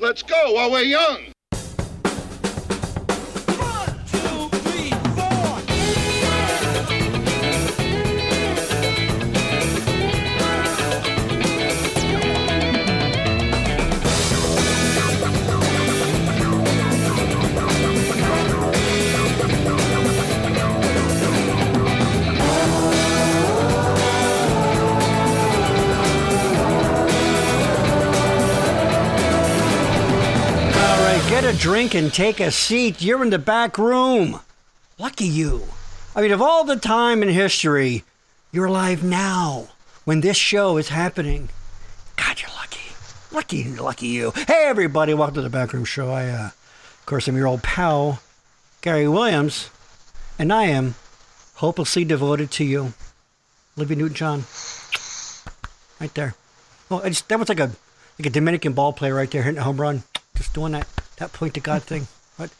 Let's go while we're young. Drink and take a seat. You're in the back room. Lucky you. I mean, of all the time in history, you're alive now when this show is happening. God, you're lucky. Lucky, lucky you. Hey, everybody, welcome to the Backroom Show. I, uh, of course, I'm your old pal, Gary Williams, and I am hopelessly devoted to you. Olivia Newton-John. Right there. Oh, I just, that was like a like a Dominican ball player right there hitting a home run. Just doing that that point to God thing. But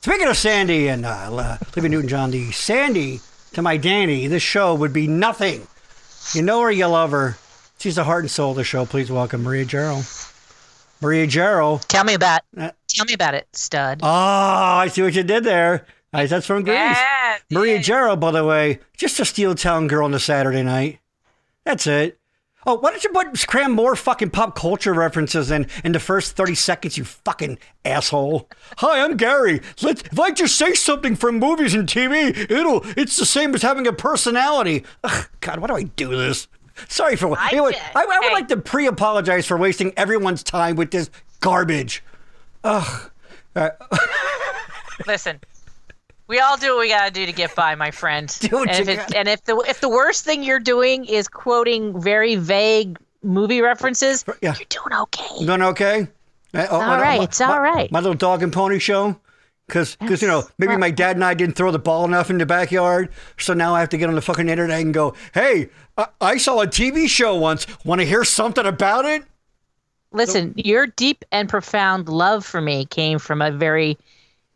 speaking of Sandy and uh, La- Olivia Newton-John, the Sandy to my Danny, this show would be nothing. You know her, you love her. She's the heart and soul of the show. Please welcome Maria Jarrow. Maria Jarrow. Tell me about. Uh, tell me about it, stud. Oh, I see what you did there. Nice, That's from Grease. Yeah, Maria yeah. Jarrow, by the way, just a Steel Town girl on a Saturday night. That's it. Oh, why don't you put cram more fucking pop culture references in in the first thirty seconds, you fucking asshole? Hi, I'm Gary. Let if I just say something from movies and TV, it'll it's the same as having a personality. Ugh, God, why do I do this? Sorry for I what, did. I, I would Hey. like to pre-apologize for wasting everyone's time with this garbage. Ugh. Uh, Listen, we all do what we gotta do to get by, my friend. And you if it, and if the if the worst thing you're doing is quoting very vague movie references, Yeah. you're doing okay. Doing okay? Uh, oh, all my- it's all right. my- My little dog and pony show. Because, you know, maybe my dad and I didn't throw the ball enough in the backyard. So now I have to get on the fucking internet and go, hey, I, I saw a TV show once. Want to hear something about it? Listen, your deep and profound love for me came from a very,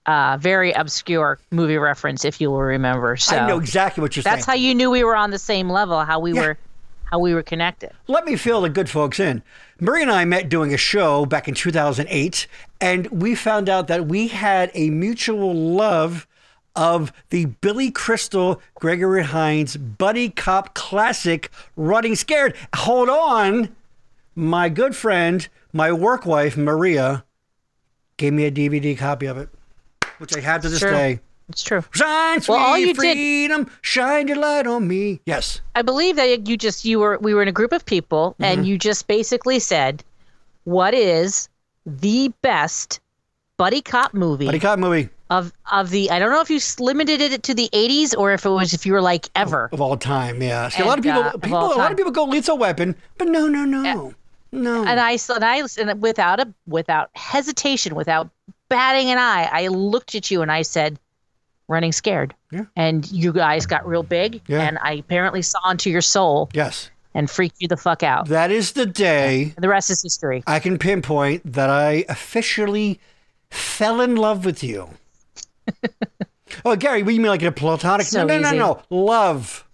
uh, very obscure movie reference, if you will remember. So I know exactly what you're that's saying. That's how you knew we were on the same level, how we Yeah. were, how we were connected. Let me fill the good folks in. Marie and I met doing a show back in 2008, and we found out that we had a mutual love of the Billy Crystal, Gregory Hines buddy cop classic, Running Scared. Hold on. My good friend, my work wife, Maria, gave me a DVD copy of it, which I have to this True. day. It's true. Shine, sweet Well, all you did- freedom, shine your light on me. Yes. I believe that you just you were we were in a group of people Mm-hmm. and you just basically said, "What is the best buddy cop movie Buddy cop movie of of the?" I don't know if you limited it to the '80s or if it was if you were like ever. of all time. Yeah, See, a lot of people, uh, people, all a lot of people go lethal weapon, but no, no, no, no. And I and I and without a without hesitation, without batting an eye, I looked at you and I said, "Running scared." Yeah. And you guys got real big, Yeah. and I apparently saw into your soul yes, and freaked you the fuck out. that is the day And the rest is history. I can pinpoint that I officially fell in love with you. oh, Gary, what do you mean like in a platonic? So no, no, easy. no, no. Love,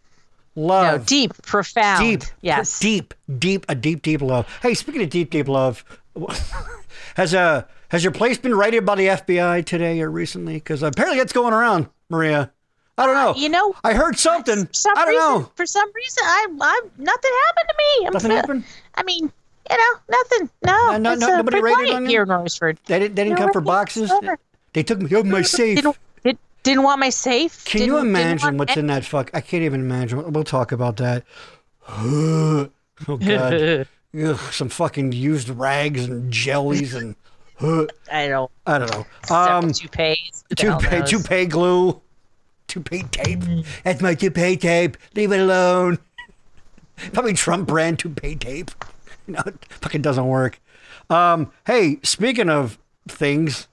No, love, deep, profound. deep, Yes. deep, deep, a deep, deep love. Hey, speaking of deep, deep love, has uh has your place been raided by the FBI today or recently? Because apparently that's going around, Maria. I don't know. You know, I heard something. some I don't reason, know. for some reason, I, I, nothing happened to me. I'm Nothing happened? I mean, you know, nothing. No, No, no, it's, no- uh, nobody raided on you? here in Norrisford. They didn't. They didn't No, come for boxes. over. They took me. Oh, my safe. Didn't, did, didn't want my safe. Can didn't, you imagine what's in that fuck? I can't even imagine. We'll talk about that. oh god. Ugh, some fucking used rags and jellies and I don't. Know. I don't know. Um, toupees. who the hell toupee, knows? toupee glue, toupee tape. That's my toupee tape. Leave it alone. Probably Trump brand toupee tape. No, it fucking doesn't work. Um, hey, speaking of things,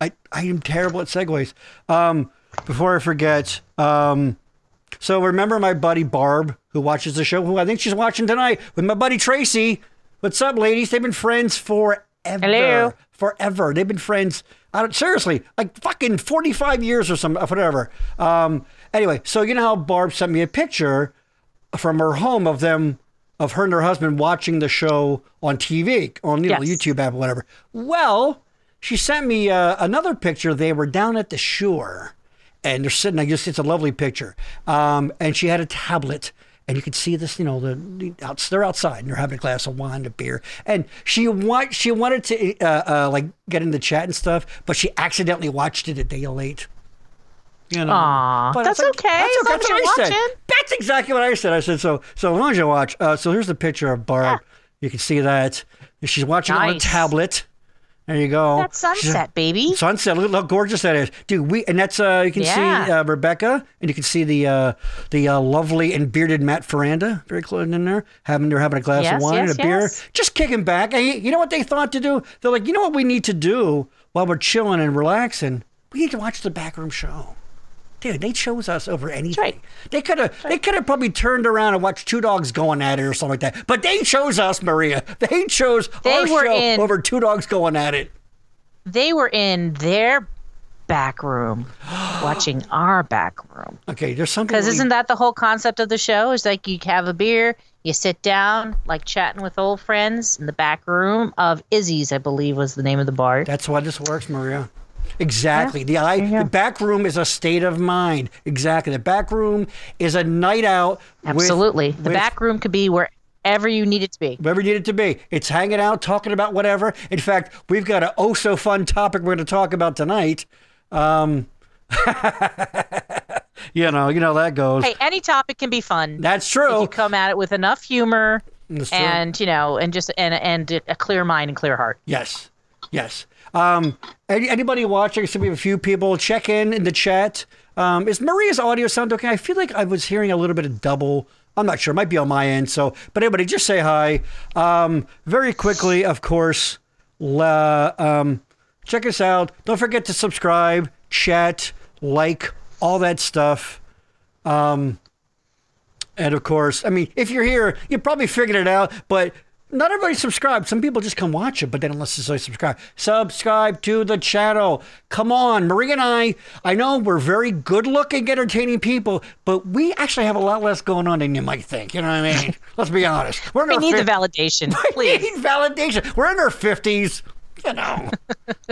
I I am terrible at segues. Um, before I forget, um, so remember my buddy Barb who watches the show, who I think she's watching tonight with my buddy Tracy. What's up, ladies? They've been friends forever. Hello. Forever. They've been friends. I don't, seriously, like fucking 45 years or some, whatever. Um, anyway, so you know how Barb sent me a picture from her home of them of her and her husband watching the show on TV, on you know, YouTube app or whatever. Well, she sent me uh, another picture. They were down at the shore and they're sitting. I just it's a lovely picture. Um, and she had a tablet, and you could see this. You know, the, the outs, they're outside and they're having a glass of wine, a beer, and she want she wanted to uh, uh, like get in the chat and stuff, but she accidentally watched it a day late. You know, Aw, But that's it's okay, as long That's what I said. That's exactly what I said. I said so. So as long as you watch. Uh, so here's the picture of Barb. You can see that she's watching on a tablet. There you go. That sunset, baby. Sunset. Look, look how gorgeous that is, dude. We and that's uh, you can see uh, Rebecca, and you can see the uh, the uh, lovely and bearded Matt Ferranda, very close in there, having they're having a glass Yes, of wine yes, and a beer, just kicking back. And you know what they thought to do? They're like, you know what we need to do while we're chilling and relaxing? We need to watch the backroom show. Dude, they chose us over anything. right. They could have they could have probably turned around and watched two dogs going at it or something like that. But they chose us, Maria. They chose They our show in- over two dogs going at it. They were in their back room watching our back room. Okay, there's something Because isn't that the whole concept of the show? Is like you have a beer, you sit down, like chatting with old friends in the back room of Izzy's, I believe was the name of the bar. That's why this works, Maria. Exactly. The I, you go. the back room is a state of mind. Exactly. The back room is a night out. with- Absolutely. the with back room could be wherever you need it to be. Wherever you need it to be. It's hanging out, talking about whatever. In fact, we've got an oh so fun topic we're going to talk about tonight. Um, you know, you know that goes. Hey, any topic can be fun. That's if true. you come at it with enough humor and you know, and just and and a clear mind and clear heart. Yes, yes. Um, any, anybody watching? So we have a few people. Check in in the chat. Um, is Maria's audio sound okay? I feel like I was hearing a little bit of double. I'm not sure. It might be on my end. So, but anybody, just say hi. Um, very quickly, of course. La, um, check us out. Don't forget to subscribe, chat, like, all that stuff. Um, and of course, I mean, if you're here, you probably figured it out, but not everybody subscribes. Some people just come watch it, but they don't necessarily subscribe. Subscribe to the channel. Come on, Maria and I, I know we're very good looking, entertaining people, but we actually have a lot less going on than you might think. You know what I mean? Let's be honest. We're We need the fif- validation, we need validation. We're in our 50s. You know,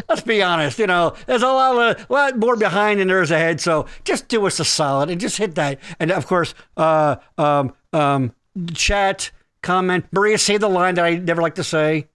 let's be honest. You know, there's a lot, of, a lot more behind than there is ahead. So just do us a solid and just hit that. And of course, uh, um, um, chat, comment. Maria, say the line that I never like to say.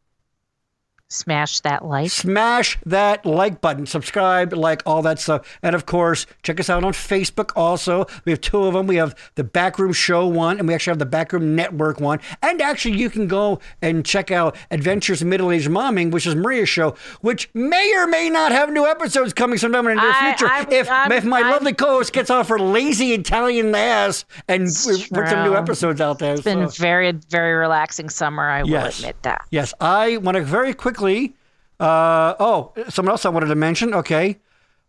Smash that like. Smash that like button, subscribe, like all that stuff. And of course, check us out on Facebook also. We have two of them. We have the Backroom Show one, and we actually have the Backroom Network one. And actually, you can go and check out Adventures in Middle Aged Momming, which is Maria's show, which may or may not have new episodes coming sometime in the near I- future. I'm- if, if my I'm- lovely co host gets off her lazy Italian ass and put some new episodes out there. It's been so- very, very relaxing summer. I will Yes. admit that. Yes, I want to very quickly. Uh, oh, someone else I wanted to mention. Okay.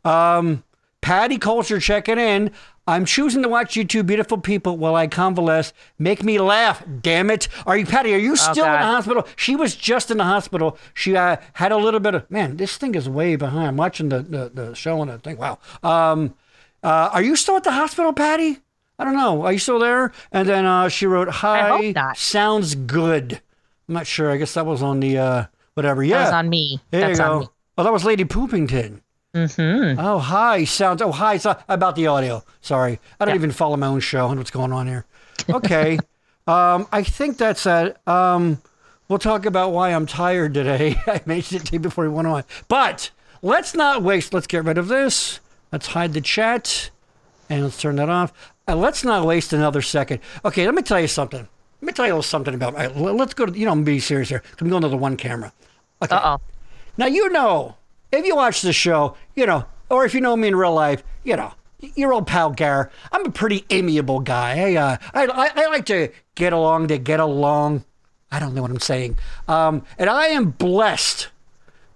Um, Patty Culture checking in. I'm choosing to watch you two beautiful people while I convalesce. Make me laugh, damn it. Are you, Patty, are you still in the hospital? She was just in the hospital. She uh, had a little bit of, man, this thing is way behind. I'm watching the, the, the show and I think, wow. Um, uh, are you still at the hospital, Patty? I don't know. Are you still there? And then uh, she wrote, hi, sounds good. I'm not sure. I guess that was on the, uh, whatever. Yeah. That was on me. There That's you go. on me. Oh, that was Lady Poopington. Mm-hmm. Oh, hi. Sounds. Oh, hi. So, about the audio. Sorry. I don't even follow my own show and what's going on here. Okay. um, I think that's it. Um, we'll talk about why I'm tired today. I mentioned it to you before we went on. But let's not waste. Let's get rid of this. Let's hide the chat and let's turn that off. And let's not waste another second. Okay, let me tell you something. Let me tell you a little something about. all right, let's go to. You know, I'm being serious here. I'm going to the one camera. Okay. Uh oh. Now you know, if you watch the show, you know, or if you know me in real life, you know, your old pal Gar, I'm a pretty amiable guy. I, uh, I, I, I like to get along to get along. I don't know what I'm saying. Um, and I am blessed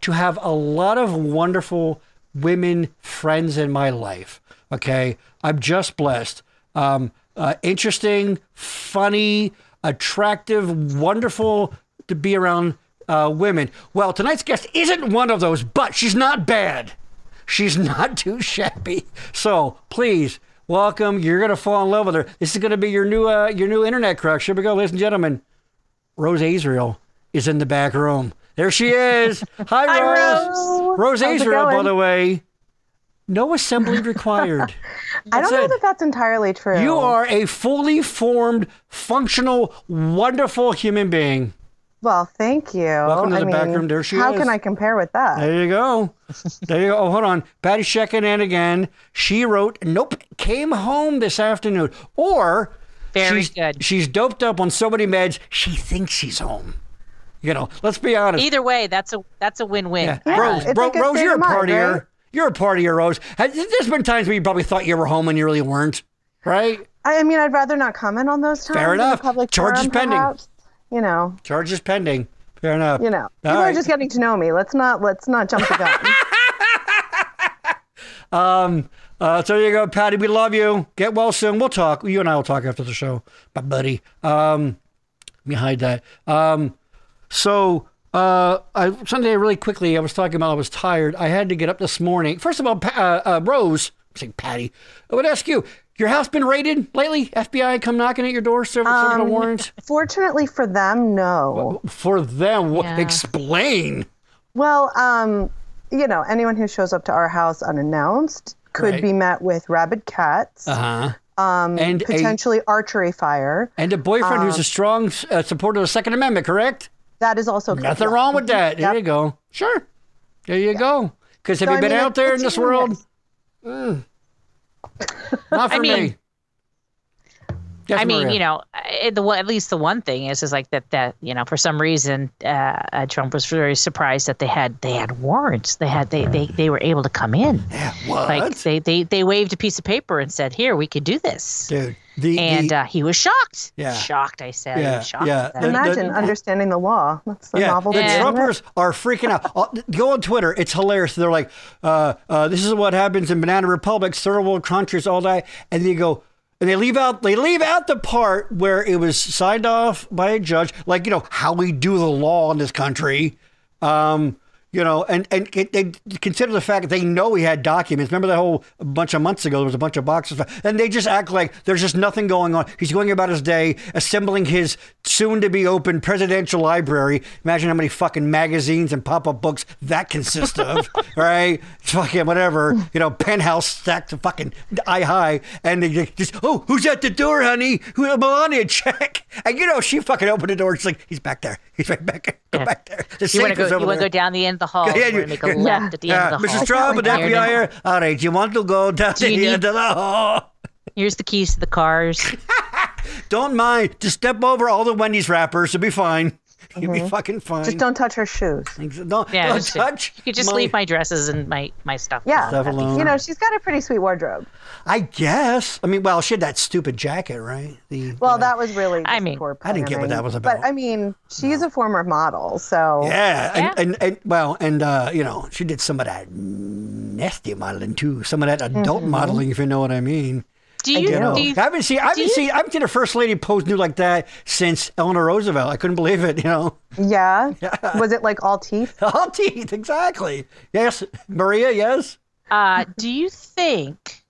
to have a lot of wonderful women friends in my life. Okay. I'm just blessed. Um, uh, interesting, funny, attractive, wonderful to be around uh, women. Well, tonight's guest isn't one of those, but she's not bad. She's not too shabby. So please welcome. You're gonna fall in love with her. This is gonna be your new uh, your new internet crush. Here we go, ladies and gentlemen. Rose Azrael is in the back room. There she is. Hi, Hi, Rose. Rose. Rose Azrael, by the way. No assembly required. I don't That's know that that's entirely true. You are a fully formed, functional, wonderful human being. Well, thank you. Welcome to I the back room. There she how is. How can I compare with that? There you go. There you go. Oh, hold on. Patty checking in again. She wrote, Nope, came home this afternoon. Or Very she's, good. She's doped up on so many meds, she thinks she's home. You know, let's be honest. Either way, that's a that's a win-win. Yeah. Yeah, Rose, it's Ro- like Rose you're a of mind, partier. right? You're a partier, Rose. Has- There's been times where you probably thought you were home and you really weren't, right? I mean, I'd rather not comment on those times. Fair enough. Public Charges forum, pending. perhaps. You know, Charges pending. Fair enough. you know, All people right. are just getting to know me. Let's not let's not jump the gun. Um, uh, so there you go, Patty. We love you. Get well soon. We'll talk. You and I will talk after the show, my buddy. Um, let me hide that. Um, so uh, I, Sunday, really quickly, I was talking about I was tired. I had to get up this morning. First of all, Pa- uh, uh, Rose, I'm saying Patty, I would ask you, your house been raided lately? FBI come knocking at your door, serving, serving a warrant? Fortunately for them, no. For them, Yeah. explain. Well, um, you know, anyone who shows up to our house unannounced could Right. be met with rabid cats, Uh huh. um, and a- potentially archery fire. And a boyfriend Um, who's a strong uh, supporter of the Second Amendment, correct? That is also Nothing yeah. wrong with that. There Yep. you go. Sure. There you go. Because have So, you I been mean, out there in this world? Mm. Not for I mean- me. Yes, I mean, Maria. you know, I- the at least the one thing is is like that that you know for some reason uh, uh, Trump was very surprised that they had they had warrants. They had they they, they were able to come in. Yeah, what? Like they, they they waved a piece of paper and said, "Here, we could do this." Dude, the, And the, uh, he was shocked. Yeah. Shocked, I said. Yeah, Shocked yeah. at that. The- Imagine understanding the law. That's the yeah, novel. the thing. Trumpers are freaking out. Uh, Go on Twitter; it's hilarious. They're like, uh, uh, "This is what happens in banana republics, third world countries, all that," and they go, and they leave out they leave out the part where it was signed off by a judge, like you know how we do the law in this country. Um, you know, and and they consider the fact that they know he had documents. Remember that whole bunch of months ago, there was a bunch of boxes, and they just act like there's just nothing going on. He's going about his day, assembling his soon-to-be open presidential library. Imagine how many fucking magazines and pop-up books that consists of, right? Fucking whatever, you know, penthouse stacked to fucking eye high, and they just, oh, who's at the door, honey? Who a Melania? Check, and you know, she fucking opened the door. She's like, he's back there. He's right back. Go Yeah. back there. The You want to go? You want to go down the end the hall? Yeah, you you- want to make a yeah. left at the end Yeah, of the hall. Mrs. Trump and Here, FBI now. here. All right, you want to go down Do the you end of the hall. Here's the keys to the cars. Don't mind. Just step over all the Wendy's wrappers. It'll be fine. You'll be fucking fine. Mm-hmm. Just don't touch her shoes. don't, Yeah, don't just- touch. You could just my- leave my dresses and my my stuff. Yeah. Stuff alone. You know, she's got a pretty sweet wardrobe. I guess. I mean, well, she had that stupid jacket, right? The Well, that was really. I just mean, poor I didn't get what that was about. But I mean, she's a former model, so Yeah, Yeah. And, and, and well, and uh, you know, she did some of that nasty modeling too. Some of that adult Mm-hmm. modeling, if you know what I mean. Do you? You know, Do you I haven't seen, I haven't seen, I haven't seen a first lady pose nude like that since Eleanor Roosevelt. I couldn't believe it. You know, yeah. yeah. Was it like all teeth? all teeth, exactly. Yes, Maria. Yes. uh, do you think?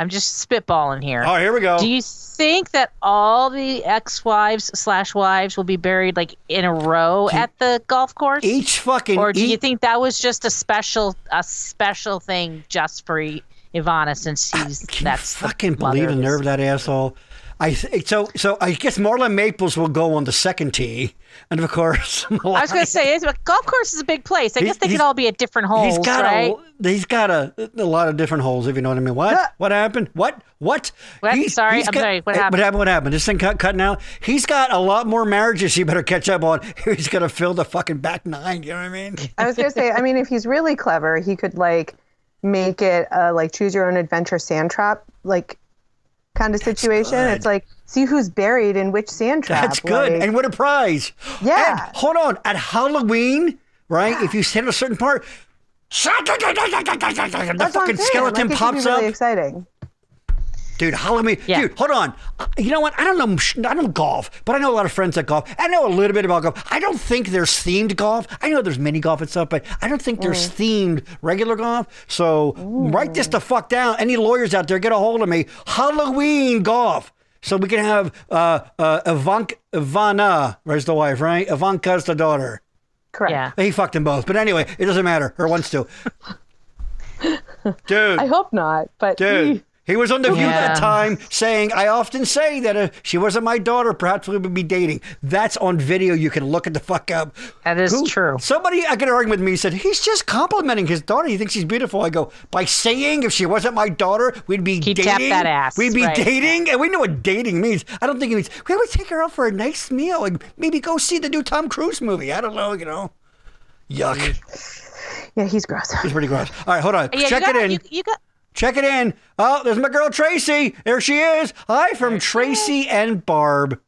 I'm just spitballing here. Oh, here we go. Do you think that all the ex-wives slash wives will be buried like in a row at the golf course? Each fucking. or do you think that was just a special a special thing just for I- Ivana since he's Can that's you the fucking mother believe the nerve of that asshole? I th- so so I guess Marla Maples will go on the second tee, and of course, I was going to say, it's, golf course is a big place. I He's- guess they could all be at different holes, He's got right? a he's got a, a lot of different holes, if you know what I mean. What? Yeah. What happened? What? What? What? He's- Sorry, he's I'm got- sorry. What eh, happened? What happened? What happened? This thing cut cutting out. He's got a lot more marriages. He better catch up on. He's gonna fill the fucking back nine. You know what I mean? I was gonna say, I mean, if he's really clever, he could like make it a like choose your own adventure sand trap like kind of situation. It's like see who's buried in which sand trap. That's good. like- and what a prize! Yeah. And hold on. At Halloween, right? If you hit a certain part. The that's what I'm fucking skeleton like, pops really up. exciting. Dude, Halloween. Yeah. Dude, hold on. Uh, You know what? I don't know. I don't golf, but I know a lot of friends that golf. I know a little bit about golf. I don't think there's themed golf. I know there's mini golf and stuff, but I don't think there's themed regular golf. So write this the fuck down. Any lawyers out there, get a hold of me. Halloween golf. So we can have uh, uh, Ivanka, Ivana, where's the wife, right? Ivanka's the daughter. Correct. Yeah. He fucked them both. But anyway, it doesn't matter. Or wants to. Dude. I hope not, but Dude. He was on The View that time saying, I often say that if she wasn't my daughter, perhaps we would be dating. That's on video. You can look at the fuck up. That is Who- true. Somebody, I got an argument with me, said, he's just complimenting his daughter. He thinks she's beautiful. I go, by saying if she wasn't my daughter, we'd be He'd dating. tap that ass, We'd be right. dating. And we know what dating means. I don't think it means, we would take her out for a nice meal. and maybe go see the new Tom Cruise movie. I don't know, you know. Yuck. yeah, he's gross. He's pretty gross. All right, hold on. Yeah, Check you it in. You, you got. Check it in. Oh, there's my girl Tracy. There she is. Hi from Tracy and Barb.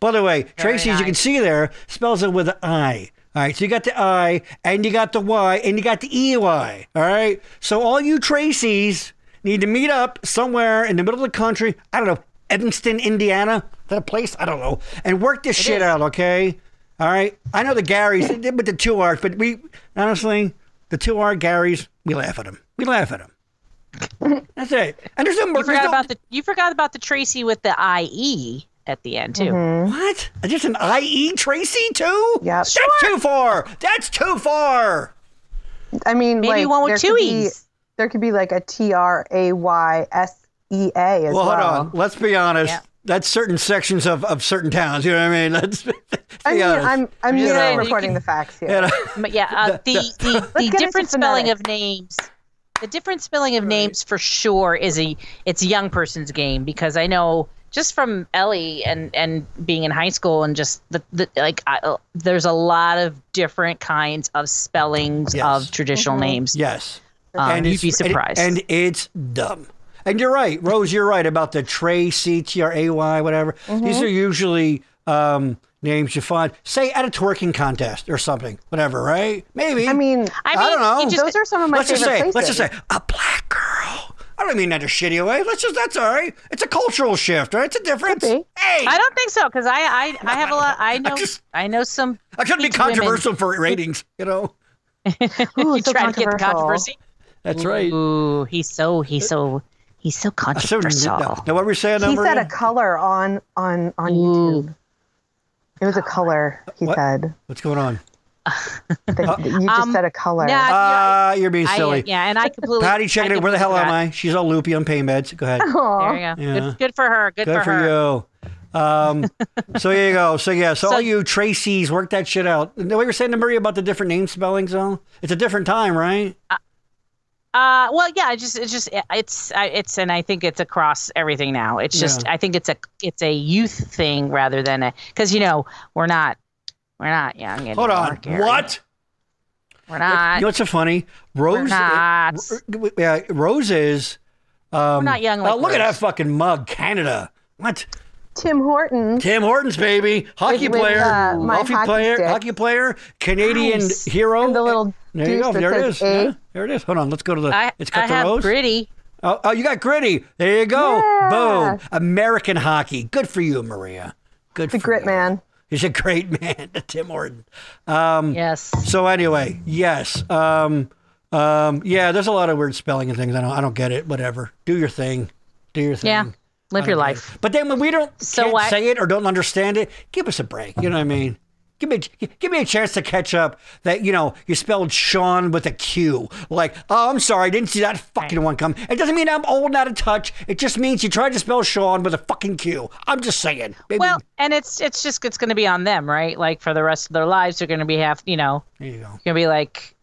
By the way, Tracy, as you can see there, spells it with an I. All right, so you got the I, and you got the Y, and you got the EY. All right, so all you Tracys need to meet up somewhere in the middle of the country. I don't know, Evanston, Indiana. Is that a place? I don't know. And work this shit is. out, okay? All right. I know the Garys but the two R's, but we honestly, the two R Garys, we laugh at them. We laugh at them. That's right. And there's no more. You forgot about the. You forgot about the Tracy with the IE at the end too. what? Just an IE Tracy too? Yeah. That's too far. That's too far. I mean, Maybe like, one with two could be- E's. There could be like a T R A Y S E A as Well, well. hold on. Let's be honest. Yeah. That's certain sections of, of certain towns. You know what I mean? Let's, let's I be mean, honest. I'm I'm You just know, reporting can- the facts here. You know? But yeah, uh, the the, the, get into different spelling of names. The different spelling of names for sure is a it's a young person's game because I know just from Ellie and and being in high school and just the, the like I, there's a lot of different kinds of spellings Yes. of traditional names. Yes. Um, you'd be surprised. And, and it's dumb. And you're right, Rose. You're right about the Tracy, T R A Y, whatever. These are usually um, names you find, say, at a twerking contest or something, whatever, right? Maybe. I mean, I, I don't know. just- those are some of my let's just favorite say, places. let's just say, a black girl. I don't mean that in a shitty way. Let's just, that's all right. It's a cultural shift, right? It's a difference. be. Hey, I don't think so because I, I I have a lot. I know I, just- know some. I couldn't be Each women- controversial for ratings, you know? Ooh, you so try to get the controversy. That's right. Ooh, he's so he's so he's so So, controversial. now, now what were you saying, He Maria? said a color on on on YouTube. It was a color. He What? said. What's going on? That you just Um, said a color. Yeah, Ah, you're being I, silly. yeah, and I completely. Patty, check it. Where the hell am I? She's all loopy on pain meds. Go ahead. Aw. There you go. Yeah. Good, good for her. Good, Good for, for her. you. Um, so there you go. So yeah, so, So- all you Tracy's work that shit out. And What you were saying to Maria about the different name spellings, though? It's a different time, right? Uh, well, yeah, it's just it's just it's I- it's and I think it's across everything now. It's just Yeah. I think it's a it's a youth thing rather than a because you know we're not we're not young anymore. Hold on. Gary. What? We're not. You know what's so funny? Rose. not. uh, yeah, Rose is. Um, not young oh, like look at that fucking mug, Canada. What? Tim Hortons. Tim Hortons, baby, hockey with, player, uh, my hockey, hockey player, stick. hockey player, Canadian Nice. hero. And the little there you go. There it says is. A. Yeah, there it is. Hold on. Let's go to the. I, it's I the have rose. gritty. Oh, oh, you got gritty. There you go. Yeah. Boom. American hockey. Good for you, Maria. Good for you. The for grit you. man. He's a great man, Tim Horton. Um, Yes. So anyway, yes. Um, um, yeah, there's a lot of weird spelling and things. I don't, I don't get it. Whatever. Do your thing. Do your thing. Yeah. Live your life. But then when we don't So can't say it or don't understand it, give us a break. You know what I mean? Give me, give me a chance to catch up. That you know, you spelled Sean with a Q. Like, oh, I'm sorry, I didn't see that fucking one come. It doesn't mean I'm old and out of touch. It just means you tried to spell Sean with a fucking Q. I'm just saying. Maybe, Well, and it's it's just it's going to be on them, right? Like for the rest of their lives, they're going to be have you know there you go. going to be like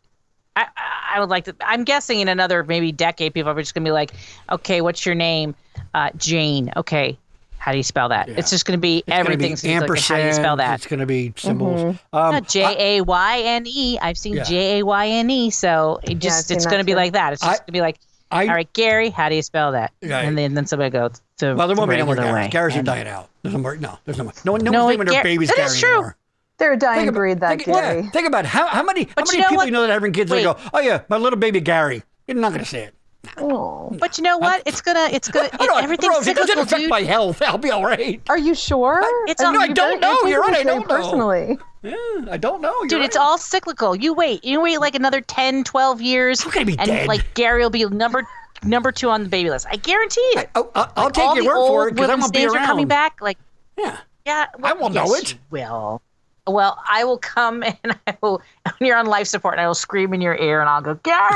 I, I- I would like to i'm guessing in another maybe decade people are just going to be like okay what's your name uh, jane okay how do you spell that it's just going to be It's gonna be everything's like, ampersand. how do you spell that It's going to be symbols. Mm-hmm. Um, Uh, j-a-y-n-e i've seen Yeah. j-a-y-n-e so it just I've it's going to be like that it's just going to be like I, all right gary how do you spell that Yeah. and then then somebody goes to well, there won't the be any more regular Garys. Garys are dying out. There's no more. No, there's no more. No, one- no, No, one's naming their Gar- babies that Gary is true. anymore. They're a dying Think about- breed, that think, yeah, Gary. think about how, how many how But many you know people what? you know that are having kids that Wait. go, oh yeah, my little baby Gary. You're not going to say it. Oh. but you know what it's gonna it's gonna I don't, everything's Rose, it doesn't cyclical affect dude my health. I'll be all right. Are you sure? It's I all- mean, I you're don't very- know. you're You're right, I don't know. Personally, Yeah, I don't know. You're Dude, right. it's all cyclical. You wait. You wait like another 10, 12 years. I'm gonna be and dead. like Gary will be number number two on the baby list. I guarantee it. Oh, I- I'll take All your word for it because I women's won't be names are coming back. Like, Yeah. yeah, well, won't yes, know it. you will. Well, I will come and I will. When you're on life support, and I will scream in your ear, and I'll go, Gary,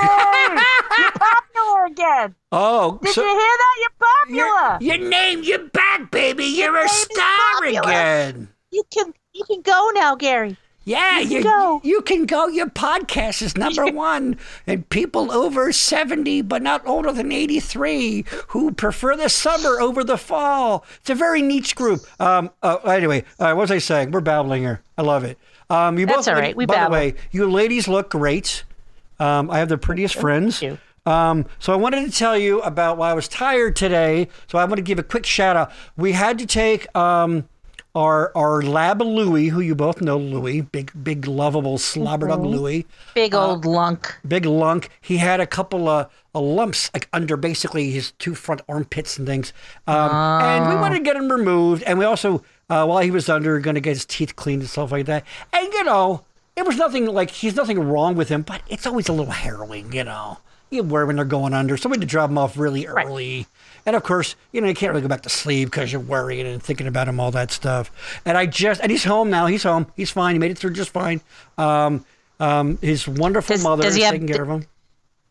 you're popular again. Oh, Did so you hear that? You're your, popular. your name, you're back, baby. You're a star again. You can you can go now, Gary. Yeah, You you, can go. you can go. Your podcast is number one, and people over seventy, but not older than eighty-three, who prefer the summer over the fall. It's a very niche group. Um. Uh, anyway, uh, what was I saying? We're babbling here. I love it. Um. You That's both. all right. We by babble. the way, you ladies look great. Um. I have the prettiest friends. you. Um, so I wanted to tell you about why I was tired today. So I want to give a quick shout out. We had to take um, our our lab Louie, who you both know, Louie, big big lovable slobber dog Louie, Big old lunk. big lunk. He had a couple of uh, lumps like under basically his two front armpits and things, um, and we wanted to get him removed. And we also, uh, while he was under, going to get his teeth cleaned and stuff like that. And you know, it was nothing like he's nothing wrong with him, but it's always a little harrowing, you know. You wear when they're going under, so we had to drop them off really early. And of course, you know, you can't really go back to sleep because you're worrying and thinking about him, all that stuff. And I just, and he's home now. He's home. He's fine. He made it through just fine. Um, um, his wonderful Does- mother does is taking the- care of him.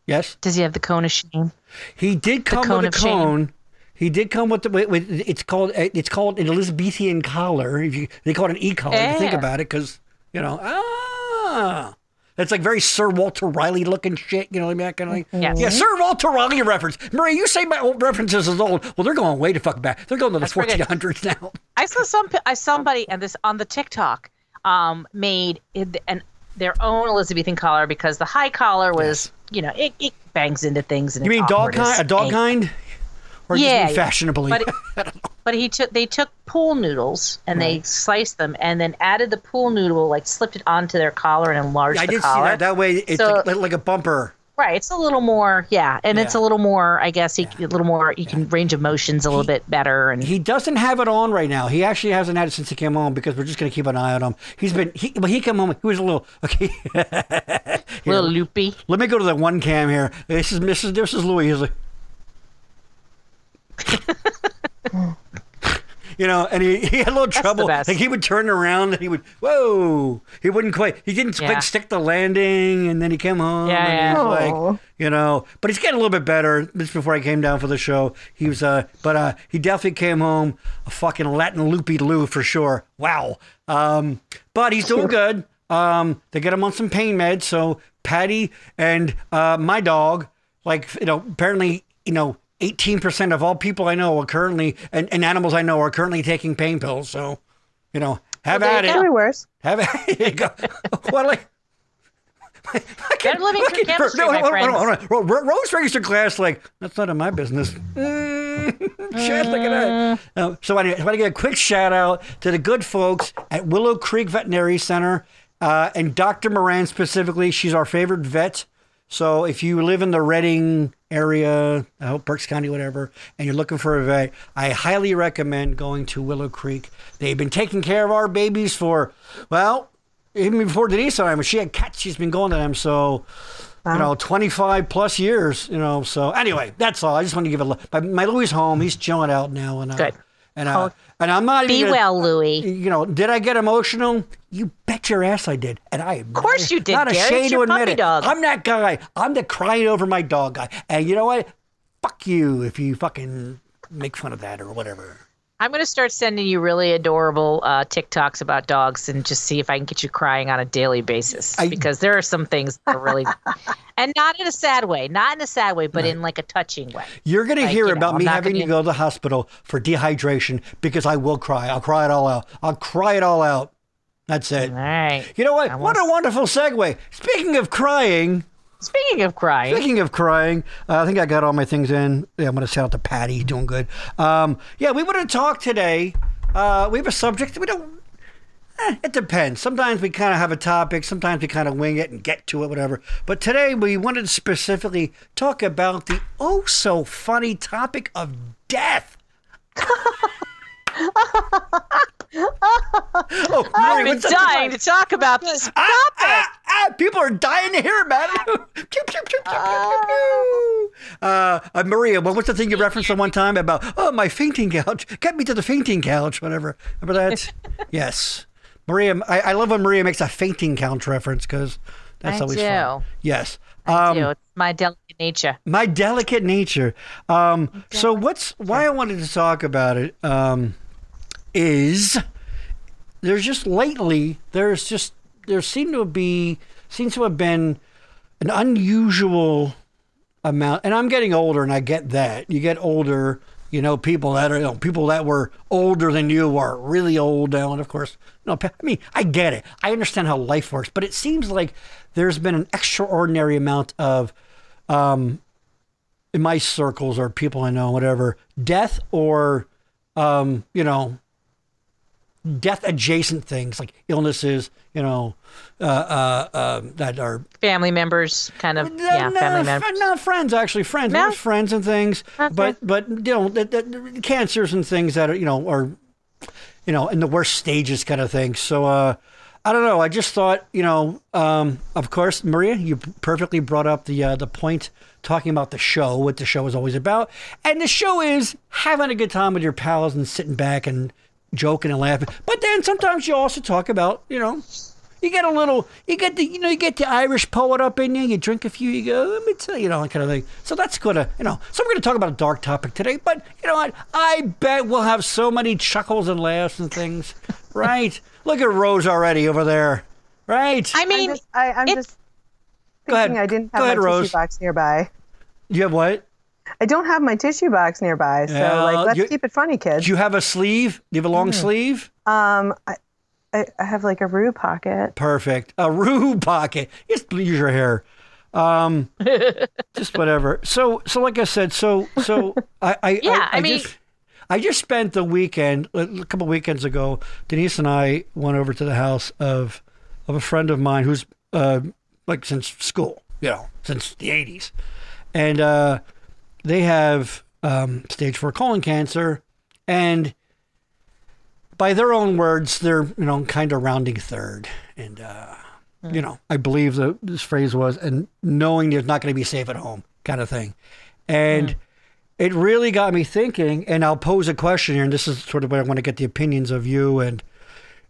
Yes, Does he have the cone of shame? he did come cone with a shame. cone. He did come with the. With, with, it's called it's called an Elizabethan collar. If you they call it an e collar. If you think about it, because you know ah. It's like very Sir Walter Raleigh looking shit, you know, what I mean? that kind of like. Yes. Yeah, Sir Walter Raleigh reference. Marie, you say my old references is old. Well, they're going way to fuck back. They're going to the pretty 1400s now. I saw some. I somebody and this on the TikTok um, made an their own Elizabethan collar because the high collar was, you know, it, it bangs into things. And You mean dog kind? A dog kind? Or Yeah, just fashionably? But but he took they took pool noodles and they sliced them and then added the pool noodle like slipped it onto their collar and enlarged it. I did see that. That way, it's So- like, like a bumper. Right, it's a little more, yeah, and it's a little more. I guess he, a little more. You can range of motions a little bit better, and He doesn't have it on right now. He actually hasn't had it since he came home because we're just going to keep an eye on him. He's been, he, when he came home, he was a little, okay. a little loopy. Let me go to the one cam here. This is Mrs. This is Louis. He's like, you know, and he, he had a little trouble. Like he would turn around and he would, whoa. He wouldn't quite, he didn't Yeah. quite stick the landing and then he came home. Yeah, and yeah. he was Aw. like, you know, but he's getting a little bit better. This is before I came down for the show. He was, uh, but uh, he definitely came home a fucking Latin loopy Lou for sure. Wow. Um, but he's doing good. Um, they get him on some pain meds. So Patty and uh, my dog, like you know, apparently you know, eighteen percent of all people I know are currently and, and animals I know are currently taking pain pills. So, you know, have Well, at it. go. Could be worse. Have it. Here you go. well, like. They're living through chemistry, no, my hold on, hold on, friends. hold on. Rose raised her glass like that's none of my business. Mm, shit, look at that. Uh, so anyway, I want to give a quick shout out to the good folks at Willow Creek Veterinary Center uh, and Dr. Moran specifically. She's our favorite vet. So if you live in the Reading area, I hope Berks County, whatever, and you're looking for a vet, I highly recommend going to Willow Creek. They've been taking care of our babies for, well, even before Denise time, when she had cats, she's been going to them. So, you know, 25 plus years, you know. So anyway, that's all. I just want to give a look. My, my Louis home, he's chilling out now. And, uh, Good. And, uh, and I'm not Be even. well, Louie. you know, did I get emotional? You bet your ass I did. And I Of course you did, Not Gary. ashamed to admit it. dog. I'm that guy. I'm the crying over my dog guy. And you know what? Fuck you if you fucking make fun of that or whatever. I'm going to start sending you really adorable uh, TikToks about dogs and just see if I can get you crying on a daily basis I- because there are some things that are really, and not in a sad way, not in a sad way, but in like a touching way. You're going to Like, hear you know, about me having gonna- to go to the hospital for dehydration because I will cry. I'll cry it all out. I'll cry it all out. That's it. All right. You know what? I What a wonderful segue. Speaking of crying, Speaking of crying, Speaking of crying, uh, I think I got all my things in. Yeah, I'm going to shout out to Patty, doing good. Um, yeah, we want to talk today. Uh, we have a subject. We don't. Eh, it depends. Sometimes we kind of have a topic. Sometimes we kind of wing it and get to it, whatever. But today we wanted to specifically talk about the oh so funny topic of death. oh, I've been what's dying to talk about this. Ah, ah, ah, people are dying to hear about it. Pew, pew, pew, pew. Uh, uh, Maria, what was the thing you referenced one time about? Oh, my fainting couch. Get me to the fainting couch. Whatever. Remember that? yes. Maria, I, I love when Maria makes a fainting couch reference because that's I always do. fun. Yes. Um, do. It's my delicate nature. my delicate nature. Um, so what's why I wanted to talk about it um, is there's just lately there's just there seem to be seems to have been an unusual amount, and I'm getting older, and I get that. You get older, you know, people that are you know, people that were older than you are really old now, and of course, no I mean, I get it. I understand how life works, but it seems like there's been an extraordinary amount of um, in my circles or people I know, whatever, death or, um, you know, death adjacent things like illnesses, you know, uh, uh, uh, that are Family members, kind of. Yeah, no, family members. No, friends actually, friends, No? Friends and things, but but you know, the cancers and things that are you know are, you know, in the worst stages kind of thing. So. uh I don't know. I just thought, you know, um, of course, Maria, you perfectly brought up the uh, the point talking about the show, what the show is always about, and the show is having a good time with your pals and sitting back and joking and laughing. But then sometimes you also talk about, you know, you get a little, you get the, you know, you get the Irish poet up in you. You drink a few, you go, let me tell you, you know, that kind of thing. So that's gonna, you know. So we're gonna talk about a dark topic today, but you know what? I bet we'll have so many chuckles and laughs and things, right? Look at Rose already over there, right? I I'm mean, just, I, I'm it- just Go ahead. thinking I didn't Go have ahead, my Rose. tissue box nearby. you have what? I don't have my tissue box nearby, so Yeah, like let's you- keep it funny, kids. Do you have a sleeve? Do you have a long sleeve? um, I, I, I have like a Rue pocket. Perfect. A rue pocket. Just use your hair. Um, just whatever. So, so like I said, so, so I, I, Yeah, I mean- just, I just spent the weekend, a couple weekends ago, Denise and I went over to the house of, of a friend of mine who's, uh, like since school, you know, since the eighties. And, uh, they have, um, stage four colon cancer and, by their own words, they're you know kind of rounding third, and uh, you know I believe the this phrase was and knowing there's not going to be safe at home kind of thing, and it really got me thinking. And I'll pose a question here, and this is sort of where I want to get the opinions of you and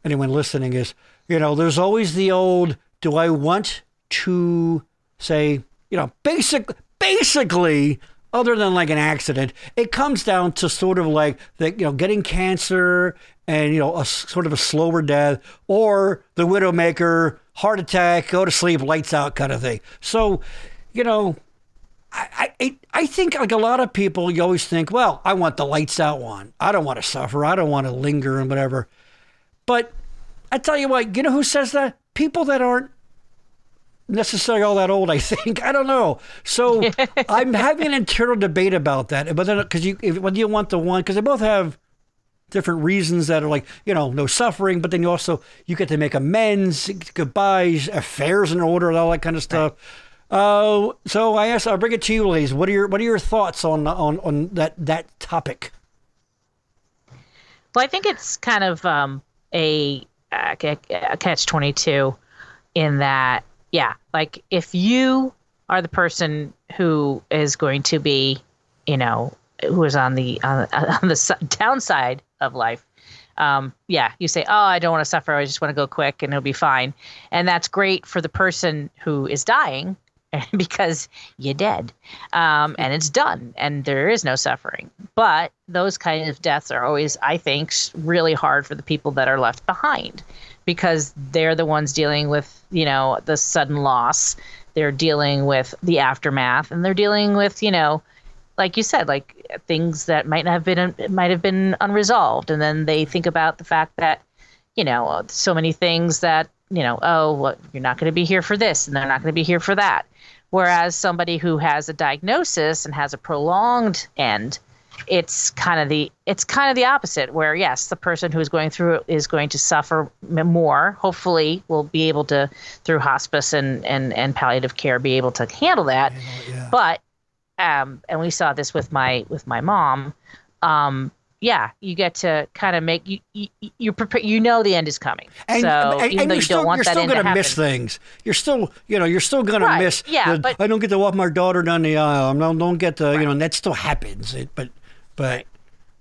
anyone listening. Is you know there's always the old do I want to say you know basic basically other than like an accident, it comes down to sort of like you know getting cancer and you know a sort of a slower death or the widowmaker, heart attack, go to sleep, lights out kind of thing. So, you know, I, I I think like a lot of people, you always think, well, I want the lights out one. I don't want to suffer. I don't want to linger and whatever. But I tell you what, you know who says that? People that aren't necessarily all that old. I think I don't know. So I'm having an internal debate about that. But then because you if, whether you want the one because they both have different reasons that are like you know no suffering, but then you also you get to make amends, goodbyes, affairs in order, and all that kind of stuff. Uh, so I ask, I'll bring it to you, ladies. What are your what are your thoughts on on on that that topic? Well, I think it's kind of um, a, a, a catch 22 in that, yeah, like if you are the person who is going to be, you know, who is on the on, on the downside of life, um, yeah, you say, oh, I don't want to suffer. I just want to go quick and it'll be fine. And that's great for the person who is dying because you're dead um, and it's done and there is no suffering. But those kind of deaths are always, I think, really hard for the people that are left behind because they're the ones dealing with, you know, the sudden loss. They're dealing with the aftermath and they're dealing with, you know, like you said, like things that might not have been might have been unresolved, and then they think about the fact that you know so many things that you know oh well, you're not going to be here for this, and they're not going to be here for that. Whereas somebody who has a diagnosis and has a prolonged end, it's kind of the it's kind of the opposite. Where yes, the person who is going through it is going to suffer more. Hopefully, will be able to through hospice and and and palliative care be able to handle that. Yeah. But um, and we saw this with my with my mom. Um, yeah, you get to kind of make you you you prepare. You know the end is coming. And, so and, even and though you're still, don't want you're still end to happen, miss things. You're still, you know, you're still gonna Right, miss. yeah, the, but- I don't get to walk my daughter down the aisle. I don't, don't get to, you know, and that still happens. It, but, but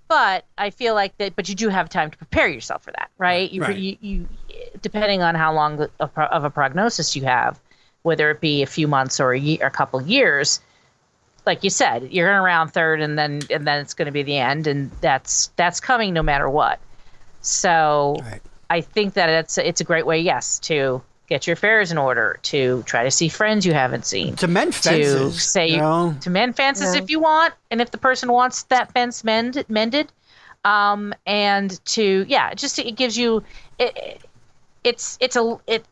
but I feel like that. But you do have time to prepare yourself for that, right? You, Right. you, you depending on how long of, a prognosis you have, whether it be a few months or a, year, a couple years. Like you said, you're going around third, and then and then it's going to be the end, and that's that's coming no matter what. So Right. I think that it's it's a great way, yes, to get your affairs in order, to try to see friends you haven't seen, to mend fences, to fences, say you know, to mend fences Yeah. if you want, and if the person wants that fence mend, mended, um, and to yeah, just it gives you it, it's it's a it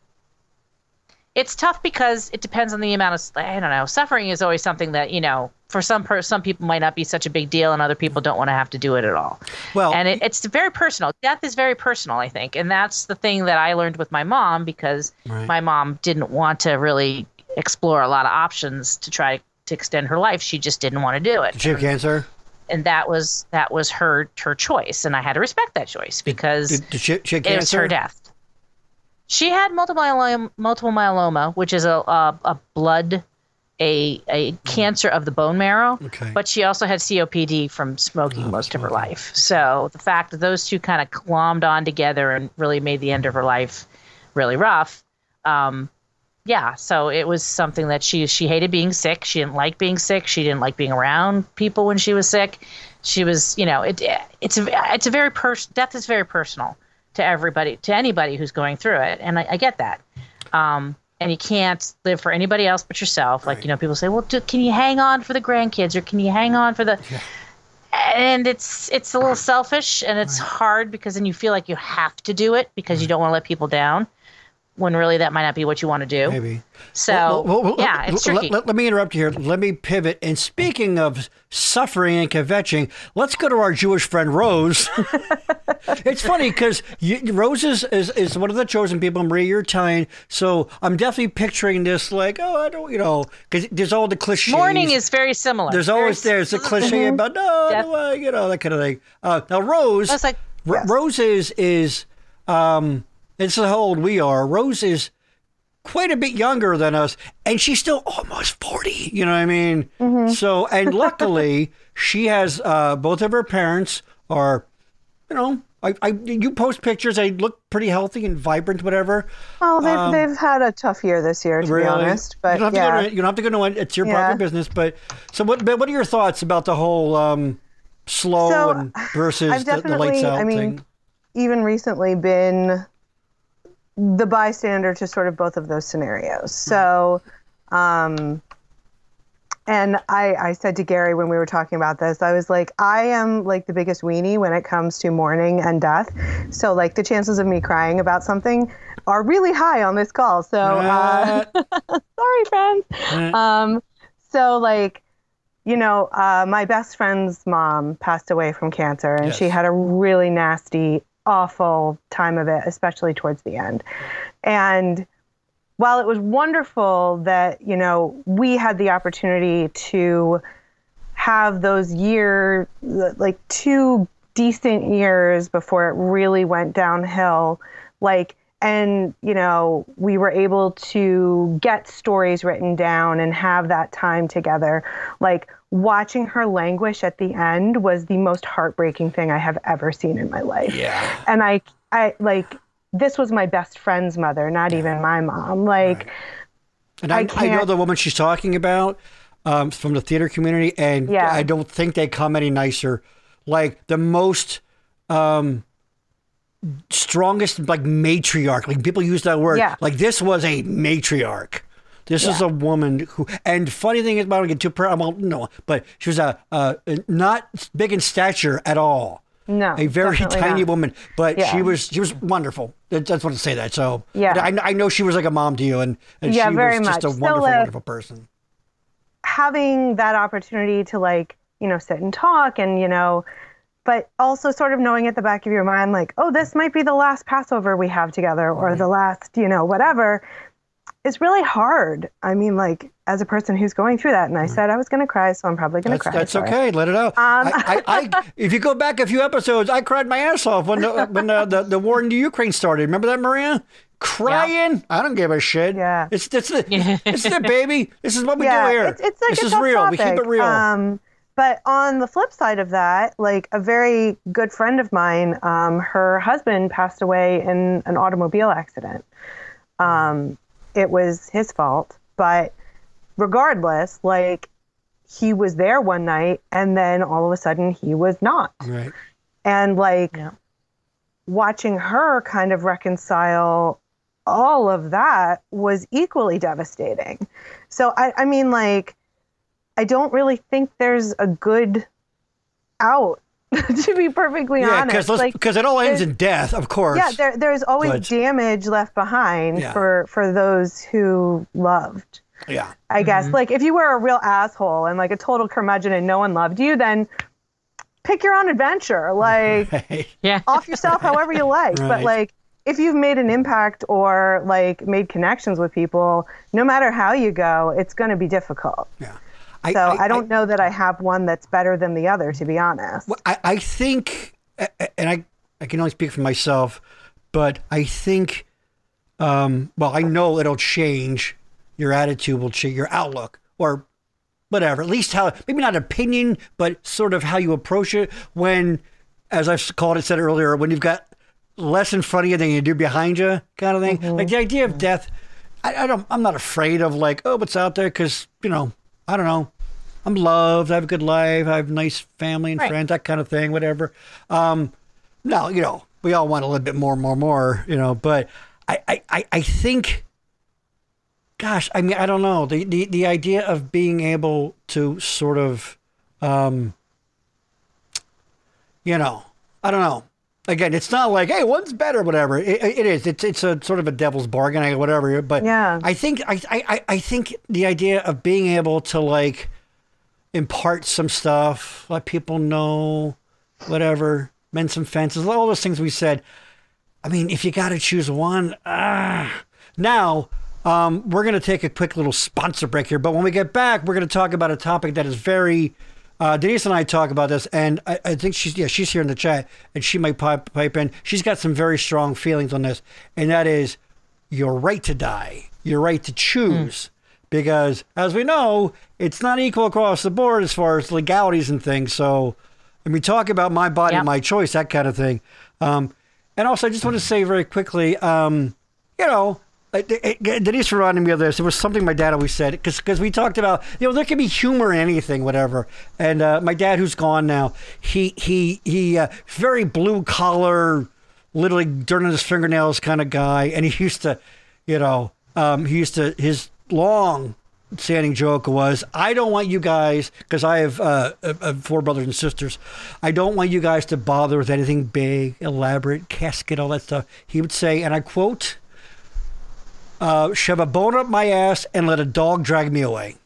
it's tough because it depends on the amount of I don't know suffering is always something that you know for some per, some people might not be such a big deal and other people don't want to have to do it at all well, and it, it's very personal. Death is very personal, I think, and that's the thing that I learned with my mom because Right. my mom didn't want to really explore a lot of options to try to extend her life. She just didn't want to do it, did she have cancer? and that was that was her her choice, and I had to respect that choice because Did, did she, she it was her death. She had multiple myeloma, multiple myeloma, which is a a, a blood a a cancer of the bone marrow. Okay. But she also had COPD from smoking most of her life. So the fact that those two kind of clommed on together and really made the end of her life really rough. Um, yeah, so it was something that she she hated being sick. She didn't like being sick. She didn't like being around people when she was sick. She was, you know, it it's a it's a very pers- death is very personal to everybody to anybody who's going through it, and I, I get that. Um, and you can't live for anybody else but yourself. Like you know, people say, "Well, do, can you hang on for the grandkids, or can you hang on for the?" And it's it's a little selfish, and it's hard because then you feel like you have to do it because you don't want to let people down, when really that might not be what you want to do. Maybe. So Well, well, well, yeah, let- it's tricky. Let, let me interrupt you here. Let me pivot. And speaking of suffering and kvetching, let's go to our Jewish friend Rose. it's funny because Rose is, is, is one of the chosen people. Maria, you're Italian, so I'm definitely picturing this like, oh, I don't, you know, because there's all the cliches. Mourning is very similar. There's always there's a cliche about no, Death- no, uh, you know that kind of thing. Uh, now Rose, like R- Rose is is um, it's how old we are. Rose is quite a bit younger than us, and she's still almost forty. You know what I mean? So, and luckily, she has uh, both of her parents are, you know. I, I, you post pictures. They look pretty healthy and vibrant, whatever. Oh, they've, they've had a tough year this year, to be honest. But you don't have yeah, to go to, you don't have to go to it. It's your Yeah. private business. But so, what? But what are your thoughts about the whole um, slow So, and versus the, the lights out I mean, thing? even recently been the bystander to sort of both of those scenarios. So, um, and I, I said to Gary when we were talking about this, I was like, I am like the biggest weenie when it comes to mourning and death. So, like, the chances of me crying about something are really high on this call. So, uh, sorry, friends. Um, so like, you know, uh, my best friend's mom passed away from cancer, and she had a really nasty, awful time of it, especially towards the end. And while it was wonderful that you know we had the opportunity to have those year like two decent years before it really went downhill like and you know we were able to get stories written down and have that time together like watching her languish at the end was the most heartbreaking thing i have ever seen in my life Yeah. and i i like this was my best friend's mother not even my mom like And I, I I, know the woman she's talking about um, from the theater community, and Yeah. I don't think they come any nicer. Like the most um, strongest, like matriarch. Like people use that word. Yeah. Like this was a matriarch. This is a woman who, and funny thing is, I don't get too proud. Well, no, but she was a, a not big in stature at all. no a very tiny not. woman, but she was she was wonderful. I just want to say that. So Yeah. I, I know she was like a mom to you, and, and Yeah, she very was just a much. So, wonderful, uh, wonderful person. having that opportunity to like you know sit and talk and you know but also sort of knowing at the back of your mind like oh this might be the last passover we have together or the last you know whatever is really hard. I mean, like as a person who's going through that, and I said I was going to cry, so I'm probably going to cry. that's sorry. okay. Let it out. Um, I, I, I, if you go back a few episodes, I cried my ass off when the, when the, the, the war in the Ukraine started. Remember that, Maria? Crying. I don't give a shit. Yeah. It's it's the, it's the baby. This is what we yeah, do here. It's, it's like this a is tough real. We keep it real. Um, but on the flip side of that, like a very good friend of mine, um, her husband passed away in an automobile accident. Um, it was his fault, but regardless, like he was there one night and then all of a sudden he was not. right. And like Yeah. watching her kind of reconcile all of that was equally devastating. So I, I mean, like, I don't really think there's a good out. to be perfectly Yeah, honest, because like, because it all ends in death, of course. yeah, there, there's always But- damage left behind Yeah. for for those who loved. yeah. I guess, mm-hmm. like, if you were a real asshole and like a total curmudgeon and no one loved you, then pick your own adventure. Like, Yeah. off yourself however you like. Right. But like if you've made an impact or like made connections with people, no matter how you go, it's going to be difficult. Yeah. So I, don't know that I have one that's better than the other, to be honest. I, I think, and I, I can only speak for myself, but I think, um, well, I know it'll change. Your attitude will change, your outlook, or whatever. At least how, maybe not opinion, but sort of how you approach it. When, as I've called it, said earlier, when you've got less in front of you than you do behind you, kind of thing. Like the idea of death, I, I don't. I'm not afraid of like, oh, what's out there? Because you know, I don't know. I'm loved. I have a good life. I have a nice family and Right. friends, that kind of thing, whatever. Um, no, you know, we all want a little bit more, more, more, you know, but I, I, I, I think, gosh, I mean, I don't know. The, the, the idea of being able to sort of, um, you know, I don't know. Again, it's not like, hey, one's better, whatever. It, it is. It's it's a sort of a devil's bargain, I whatever. But Yeah. I think I, I, I think the idea of being able to like impart some stuff, let people know, whatever, mend some fences, all those things we said. I mean, if you got to choose one, ah. Now, um, we're going to take a quick little sponsor break here, but when we get back, we're going to talk about a topic that is very. Uh, Denise and I talk about this, and I, I think she's yeah she's here in the chat, and she might pipe, pipe in. She's got some very strong feelings on this, and that is your right to die, your right to choose. Because as we know, it's not equal across the board as far as legalities and things. So, and we talk about my body, Yep. my choice, that kind of thing. Um, and also, I just want to say very quickly, um, you know, it- it- it- Denise reminded me of this. It was something my dad always said because we talked about you know there can be humor in anything, whatever. And uh, my dad, who's gone now, he he he uh, very blue collar, literally dirt on his fingernails kind of guy. And he used to, you know, um, he used to his long standing joke was, I don't want you guys, because I have uh, uh, uh, four brothers and sisters, I don't want you guys to bother with anything big, elaborate, casket, all that stuff. He would say, and I quote, uh, shove a bone up my ass and let a dog drag me away.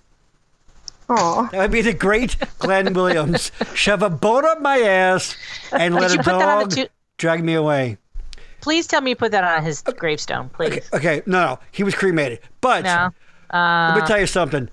Oh, That would be the great Glenn Williams. Shove a bone up my ass and let a put that on dog two- drag me away. Please tell me you put that on his gravestone, please. Okay, no, no, he was cremated. But No. Let me tell you something.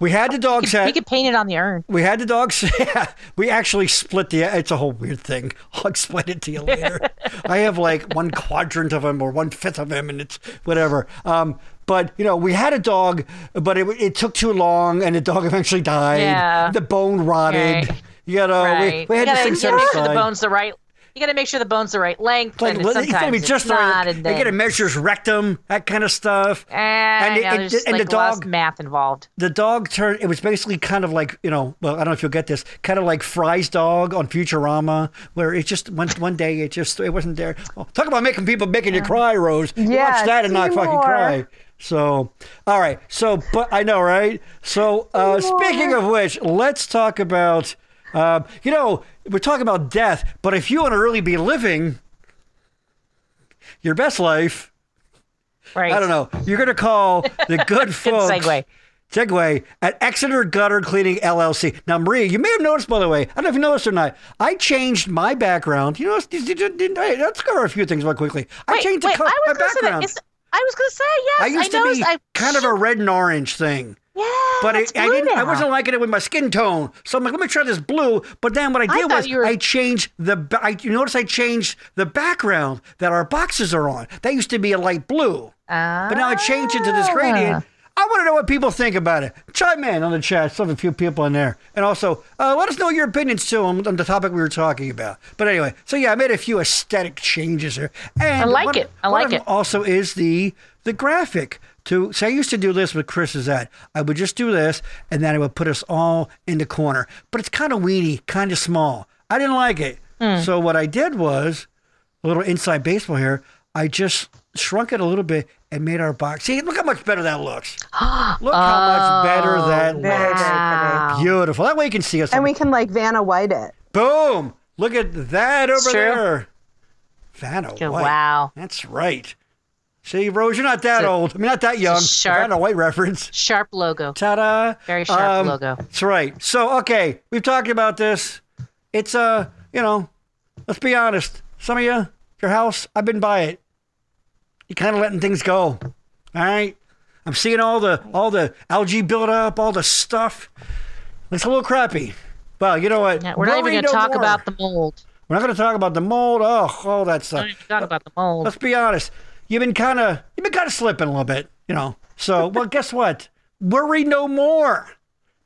We had the dog He set. could paint it on the urn. We had the dogs. Yeah, we actually split the. It's a whole weird thing. I'll explain it to you later. I have like one quadrant of him or one fifth of him, and it's whatever. Um, but you know, we had a dog, but it, it took too long, and the dog eventually died. Yeah. The bone rotted. Right. You know, right. we, we had gotta, set gotta make sure aside. the bone's the right. You got to make sure the bone's the right length. like, and well, it's sometimes be it's just not. right. They get a measures rectum, that kind of stuff. Eh, and, it- know, it- just, and the like less dog- math involved. the dog turned it was basically kind of like you know well i don't know if you'll get this kind of like fry's dog on futurama where it just one one day it just it wasn't there oh, talk about making people making you cry rose you Yeah, watch that and not fucking cry so all right so but i know right so uh speaking of which let's talk about um, you know we're talking about death but if you want to really be living your best life Right. I don't know. You're going to call the good Good folks. segue. Segue at Exeter Gutter Cleaning LLC. Now, Maria, you may have noticed, by the way, I don't know if you noticed or not, I changed my background. You know, let's cover a few things real quickly. I Wait, changed wait, the co- I my was gonna say that. background. I was gonna say yes. I used to noticed, be I, kind of a red and orange thing. Yeah, But it, I didn't. I wasn't liking it with my skin tone, so I'm like, let me try this blue. But then what I I did thought was were- I changed the. I, you notice I changed the background that our boxes are on. That used to be a light blue, but now I changed it to this gradient. Ah. I want to know what people think about it. Chime in on the chat. Still have a few people in there, and also uh, let us know your opinions too on, on the topic we were talking about. But anyway, so yeah, I made a few aesthetic changes here, and I like one- it. I like it. Also, is the the graphic to so I used to do this with Chris's ad. I would just do this, and then I would put us all in the corner. But it's kind of weedy, kind of small. I didn't like it. Hmm. So what I did was a little inside baseball here. I just shrunk it a little bit and made our box. See, look how much better that looks. look how much better that Very, very looks. Beautiful. That way you can see us. And we can like Vanna White it. Boom! Look at that over there. Vanna White. wow. That's right. See, Rose, you're not that a- old. I mean, not that young. sharp- Vanna White reference. Sharp logo. Ta-da! Very sharp logo. That's right. So, okay, we've talked about this. It's uh, you know, let's be honest. Some of you, your house, I've been by it. You're kind of letting things go. All right. I'm seeing all the all the algae build up, all the stuff. It's a little crappy. Well, you know what? Yeah, we're not even Worry going no to talk more. about the mold. We're not going to talk about the mold. Oh, all that stuff. not even talk about the mold. Let's be honest. You've been kind of you've been kind of slipping a little bit, you know. So, well, guess what? Worry no more,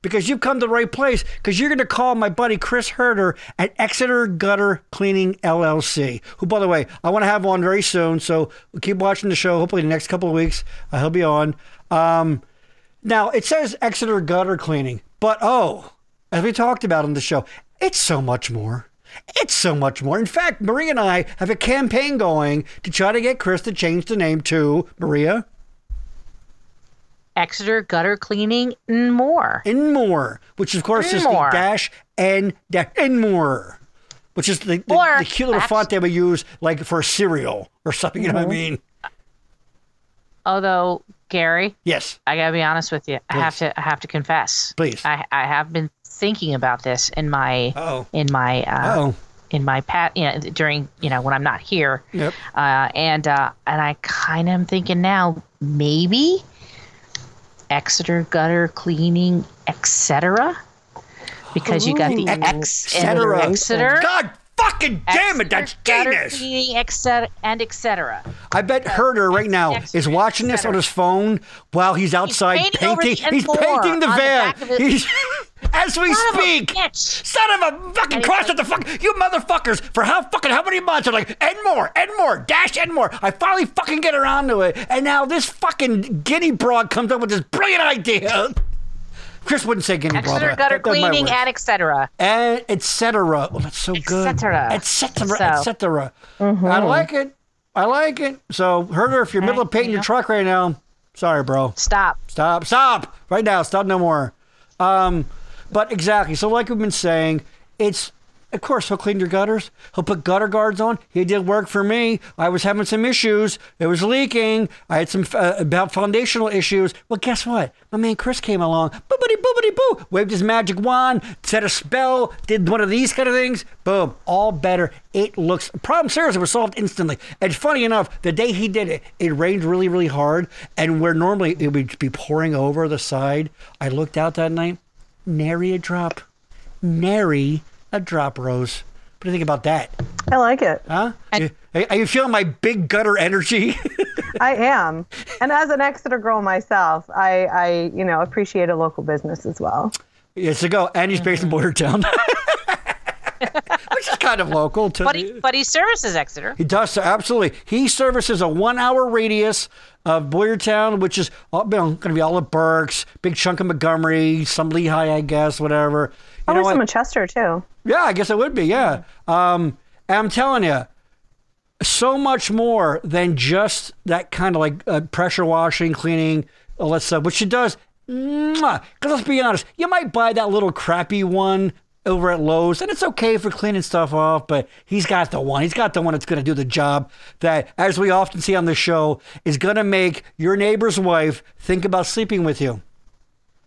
because you've come to the right place. Because you're going to call my buddy Chris Herder at Exeter Gutter Cleaning LLC. Who, by the way, I want to have on very soon. So keep watching the show. Hopefully, the next couple of weeks uh, he'll be on. Um, now it says Exeter Gutter Cleaning, but oh, as we talked about on the show, it's so much more. It's so much more. In fact, Maria and I have a campaign going to try to get Chris to change the name to Maria Exeter gutter cleaning and more. and more, which of course is the dash and dash and more, which is the, the, Or the cute little font they would use like for cereal or something. You know what I mm-hmm. mean? Although Gary, Yes. I gotta be honest with you. I have to. I have to confess. Please. I, I have been thinking about this in my Uh-oh. in my uh, Oh. in my pat you know during you know when I'm not here. Yep. Uh, and uh, and I kind of am thinking now maybe Exeter gutter cleaning, etc. Because you got the Ooh. X in Etc. Exeter. God fucking damn it! That's Exeter genius. cleaning, etc. and etc. I bet Herder right now is watching this on his phone while he's outside painting painting. He's painting the the van. of it. He's as we Son of a speak. bitch. Son of a fucking And cross it's at the fuck you motherfuckers for how fucking how many months are like and more and more dash and more. I finally fucking get around to it, and now this fucking guinea broad comes up with this brilliant idea. Chris wouldn't say guinea broad. Exeter but gutter that- that's cleaning word. and etc. and etc. Oh, that's so good. cetera. Etc. So- Etc. I like it. I like it. So, Herder, if you're middle of painting your truck right now, sorry, bro. Stop. Stop. Stop. Right now. Stop no more. Um, but exactly. So, like we've been saying, it's of course he'll clean your gutters. He'll put gutter guards on. He did work for me. I was having some issues. It was leaking. I had some uh, about foundational issues. Well, guess what? My man Chris came along. Boopity boopity boo. Waved his magic wand. Set a spell. Did one of these kind of things. Boom. All better. It looks. Problem seriously was solved instantly. And funny enough, the day he did it, it rained really really hard. And where normally it would be pouring over the side, I looked out that night. Nary a drop. Nary a drop, Rose. What do you think about that? I like it. Huh? You- are you feeling my big gutter energy? I am. And as an Exeter girl myself, I, I, you know, appreciate a local business as well. yes, to go. And he's based in Boyertown. Which is kind of local to But he, but he services Exeter. He does so absolutely. He services a one-hour radius of Boyertown, which is uh, you know, going to be all of Berks, big chunk of Montgomery, some Lehigh, I guess, whatever. You Probably know some in Chester too. Yeah, I guess it would be. Yeah. Um, and I'm telling you, so much more than just that kind of like uh, pressure washing, cleaning, all that stuff, which it does. Because let's be honest, you might buy that little crappy one over at Lowe's, and it's okay for cleaning stuff off, but he's got the one. He's got the one that's going to do the job that, as we often see on the show, is going to make your neighbor's wife think about sleeping with you.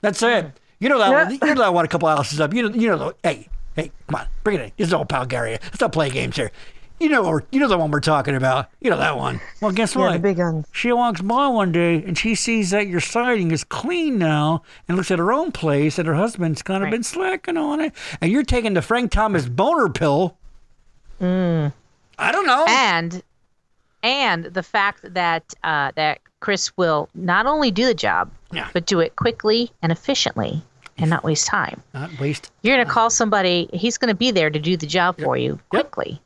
That's it. You know that. Yeah. You know that one a couple houses up. You know. You know. The, hey, hey, come on, bring it in. This is old pal Gary. Let's not play games here. You know, or you know the one we're talking about. You know that one. Well, guess Yeah, what? the big guns. She walks by one day and she sees that your siding is clean now and looks at her own place and her husband's kind of Right. been slacking on it. And you're taking the Frank Thomas boner pill. Mm. I don't know. and and the fact that uh, that Chris will not only do the job, Yeah. but do it quickly and efficiently and not waste time. Not waste. You're going to call somebody, he's going to be there to do the job for you quickly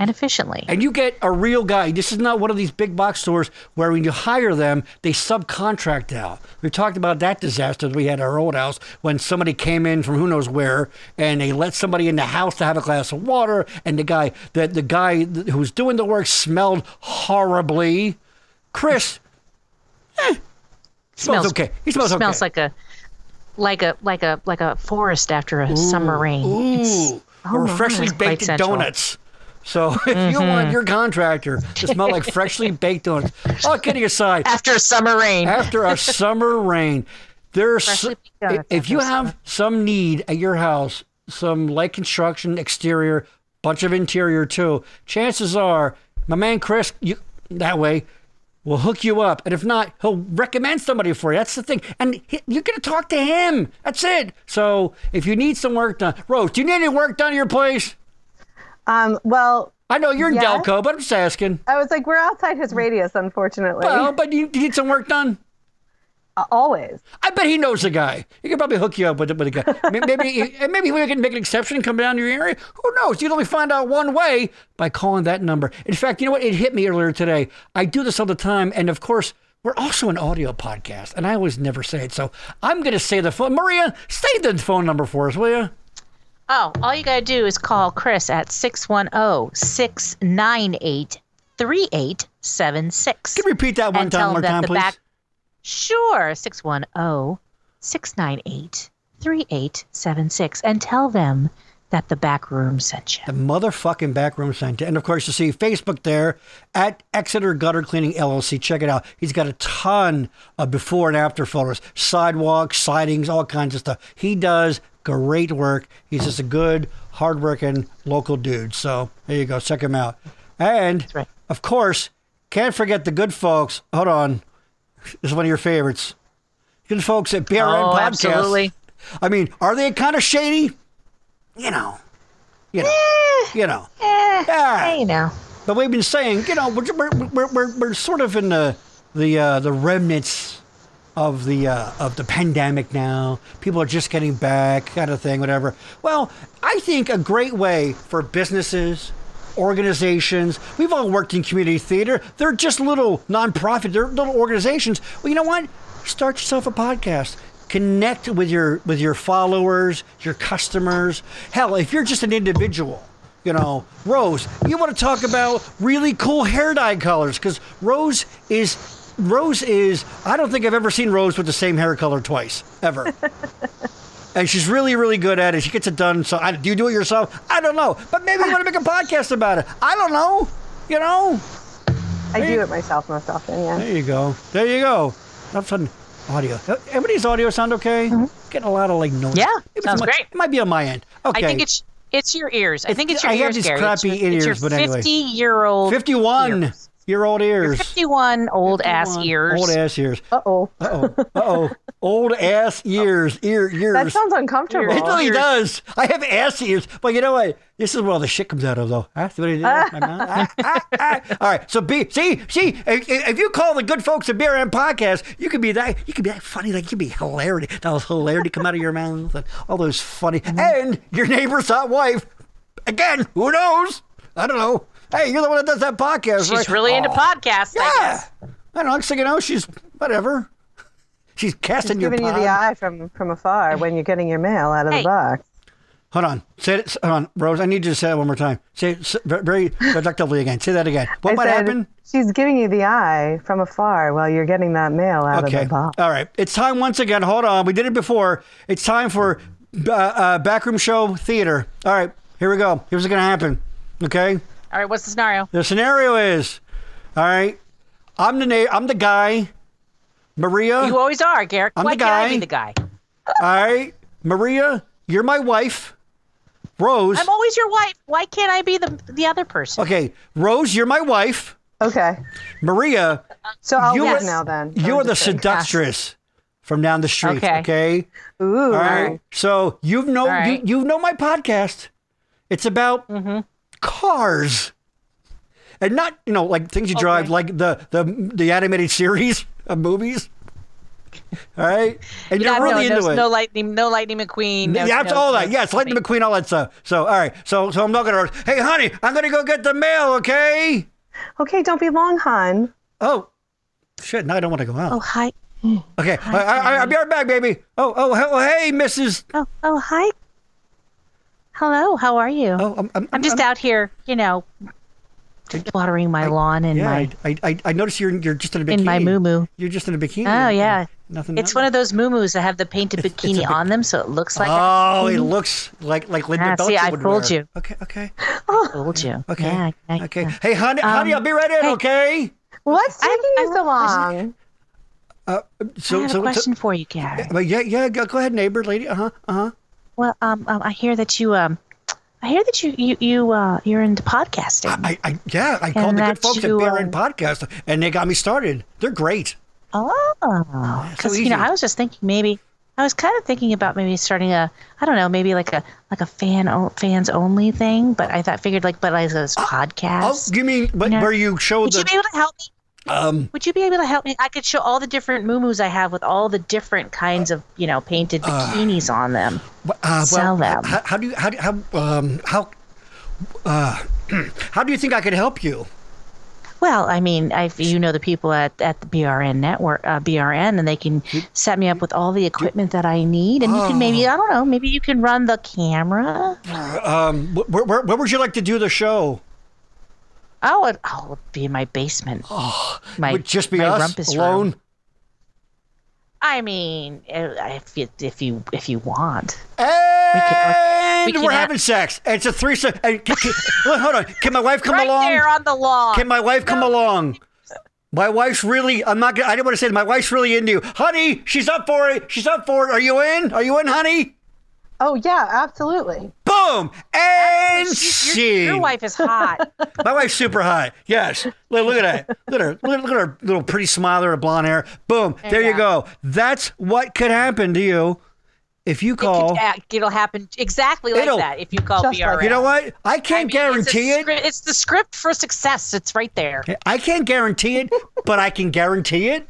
and efficiently. And you get a real guy. This is not one of these big box stores where when you hire them, they subcontract out. We talked about that disaster that we had at our old house when somebody came in from who knows where and they let somebody in the house to have a glass of water and the guy the, the guy who was doing the work smelled horribly. Chris eh, smells, okay. He smells, smells okay. like a like a like a like a forest after a summer rain. It's- Ooh, oh or freshly baked donuts. So if you want mm-hmm. your contractor to smell like freshly baked donuts, all kidding aside, after a summer rain. after a summer rain, there's Freshly if you after a have some need at your house, some light construction, exterior, bunch of interior too. Chances are, my man Chris, you that way. will hook you up, and if not, he'll recommend somebody for you. That's the thing, and he, you're gonna talk to him. That's it. So if you need some work done, Rose, do you need any work done at your place? Um, well, I know you're in Yes. Delco, but I'm just asking. I was like, we're outside his radius, unfortunately. Well, but you, you need some work done. Uh, always. I bet he knows a guy. He could probably hook you up with, with a guy. Maybe maybe, maybe we can make an exception and come down to your area. Who knows? You'd only find out one way by calling that number. In fact, you know what? It hit me earlier today. I do this all the time, and of course, we're also an audio podcast, and I always never say it. So I'm going to say the phone. Maria, say the phone number for us, will you? Oh, all you got to do is call Chris at 610 698 3876. Can you repeat that one And time tell more time, please? back- Sure, 610 698 3876. And tell them that the back room sent you. The motherfucking backroom center. And of course, you see Facebook there at Exeter Gutter Cleaning LLC. Check it out. He's got a ton of before and after photos, sidewalks, sidings, all kinds of stuff. He does great work. He's just a good, hardworking local dude. So there you go. Check him out. And right. of course, can't forget the good folks. Hold on. This is one of your favorites. Good folks at BRN Oh, Podcast. absolutely. I mean, are they kind of shady? You know. You know. you know. Eh, Yeah. hey, you know. But we've been saying, you know, we're, we're, we're, we're, we're sort of in the the uh, the remnants of the uh, of the pandemic now. People are just getting back, kind of thing, whatever. Well, I think a great way for businesses, organizations. We've all worked in community theater. They're just little nonprofit. They're little organizations. Well, you know what? Start yourself a podcast. Connect with your with your followers, your customers. Hell, if you're just an individual, you know, Rose, you want to talk about really cool hair dye colors because Rose is Rose is I don't think I've ever seen Rose with the same hair color twice ever. and she's really really good at it. She gets it done. So I, do you do it yourself? I don't know, but maybe you want to make a podcast about it. I don't know. You know. I do it myself most often, yeah. There you go. There you go. All of a sudden, audio. Uh, everybody's audio sound okay? Mm-hmm. Getting a lot of like noise. Yeah, Maybe sounds it might- great. It might be on my end. Okay. I think it's it's your ears. I think it's your I have ears, these Gary. crappy it's your, in-ears, it's your but anyway. 50 year old 51 ears. Year old ears. 51 old ass ears. Old ass ears. Uh oh. Uh oh. Uh oh. Old ass ears. Ear ears. That sounds uncomfortable. It really does. I have ass ears, but you know what? This is where all the shit comes out of, though. Huh? See what I did? My mouth? Ah, ah, ah. All right. So be see see if, if you call the good folks at BRN podcast, you could be that you could be that funny, like you'd be hilarity. That was hilarity come out of your mouth, and all those funny, and your neighbor's hot wife. Again, who knows? I don't know. Hey, you're the one that does that podcast, She's right? really into Oh, podcasts, I Yeah. guess. I don't know. Next thing you know, she's whatever. She's casting Just your giving you the eye from from afar when you're getting your mail out of Hey. the box. Hold on. Say it. Hold on, Rose. I need you to say it one more time. Say it very deductively again. Say that again. What I might said, happen? She's giving you the eye from afar while you're getting that mail out Okay. of the box. All right. It's time once again. Hold on. We did it before. It's time for uh, uh, backroom show theater. All right. Here we go. Here's what's gonna happen. Okay. All right, what's the scenario? The scenario is, all right. I'm the na- I'm the guy. Maria. You always are, Garrett. I'm Why the can't I be the guy? All right, Maria, you're my wife. Rose. I'm always your wife. Why can't I be the the other person? okay, Rose, you're my wife. Okay. Maria, So I'll you are, now then. you're the just kidding. seductress from down the street. Okay. Okay. Ooh. All right. So you've know All right. you you know my podcast. It's about Mm-hmm. Cars, and not you know like things you drive, like the the the animated series of movies. All right, and you're Yeah, really no, into no, it. no lightning, no lightning McQueen. No, yeah, it's no- all no that. Yes, Lightning something. McQueen, all that stuff. So, all right. So, so I'm not gonna. Hey, honey, I'm gonna go get the mail. Okay. Okay, don't be long, hon. Oh, shit. Now I don't want to go out. Oh hi. okay. I, I, I'll be right back, baby. Oh, oh, oh, hey, Mrs. Oh oh hi. Hello. How are you? Oh, I'm, I'm, I'm just out here, you know, watering my lawn in Yeah, my I, I, I noticed you're you're just in a bikini. in my moo You're just in a bikini. Oh yeah. Nothing. It's one of those moo that have the painted It's- it's bikini a on them, so it looks like Oh, it looks like like Linda Ah, Belcher see, I fooled wear. you. Okay, okay, I told you. okay, Yeah, I- okay. yeah. Hey, honey, honey, Um, I'll be right in. hey. Okay. What's taking you so long? Uh, I have so a question for you, Gary. So, yeah, yeah. Go, go ahead, neighbor, lady. Uh huh. Uh huh. Well, um, um, I hear that you, um, I hear that you, you, you, uh, you're into podcasting. I, I, yeah, I called the good folks at you, BRN uh, Podcast, and they got me started. They're great. oh, because you know. I was just thinking maybe. I was kind of thinking about maybe starting a, I don't know, maybe like a like a fan o- fans only thing. But I thought figured like, but as a Oh, podcast. you mean but, No. where you show Would the you be able to help me? Um? Would you be able to help me? I could show all the different moo I have with all the different kinds of, you know, painted bikinis on them. Uh, Sell them. How, how do you how do how um how uh how do you think I could help you? Well, I mean, I you know the people at, at the BRN network, uh, BRN, and they can set me up with all the equipment that I need, and you can maybe Oh. I don't know, maybe you can run the camera. Um, where, where, where would you like to do the show? Oh, it, oh, it'll be in my basement. Oh, my Would just be my us alone? Room. I mean, uh, if you if you if you want. And we we can have- having sex. It's a threesome. And can, can, hold on. Can my wife come right along? there on the lawn. Can my wife come along? My wife's really. I'm not. I didn't want to say. it. My wife's really into you, honey. She's up for it. She's up for it. Are you in? Are you in, honey? Oh yeah, absolutely. Boom and she. your, your wife is hot. My wife's super hot. Yes. Look, look at that. Look at her. Look, look at her little pretty smile, her blonde hair. Boom. There you Yeah. go. That's what could happen to you if you It call. could, uh, it'll happen exactly like that if you call Just like you know what? I I can't mean, it's a guarantee it. It's the script for success. It's right there. I can't guarantee it, but I can guarantee it.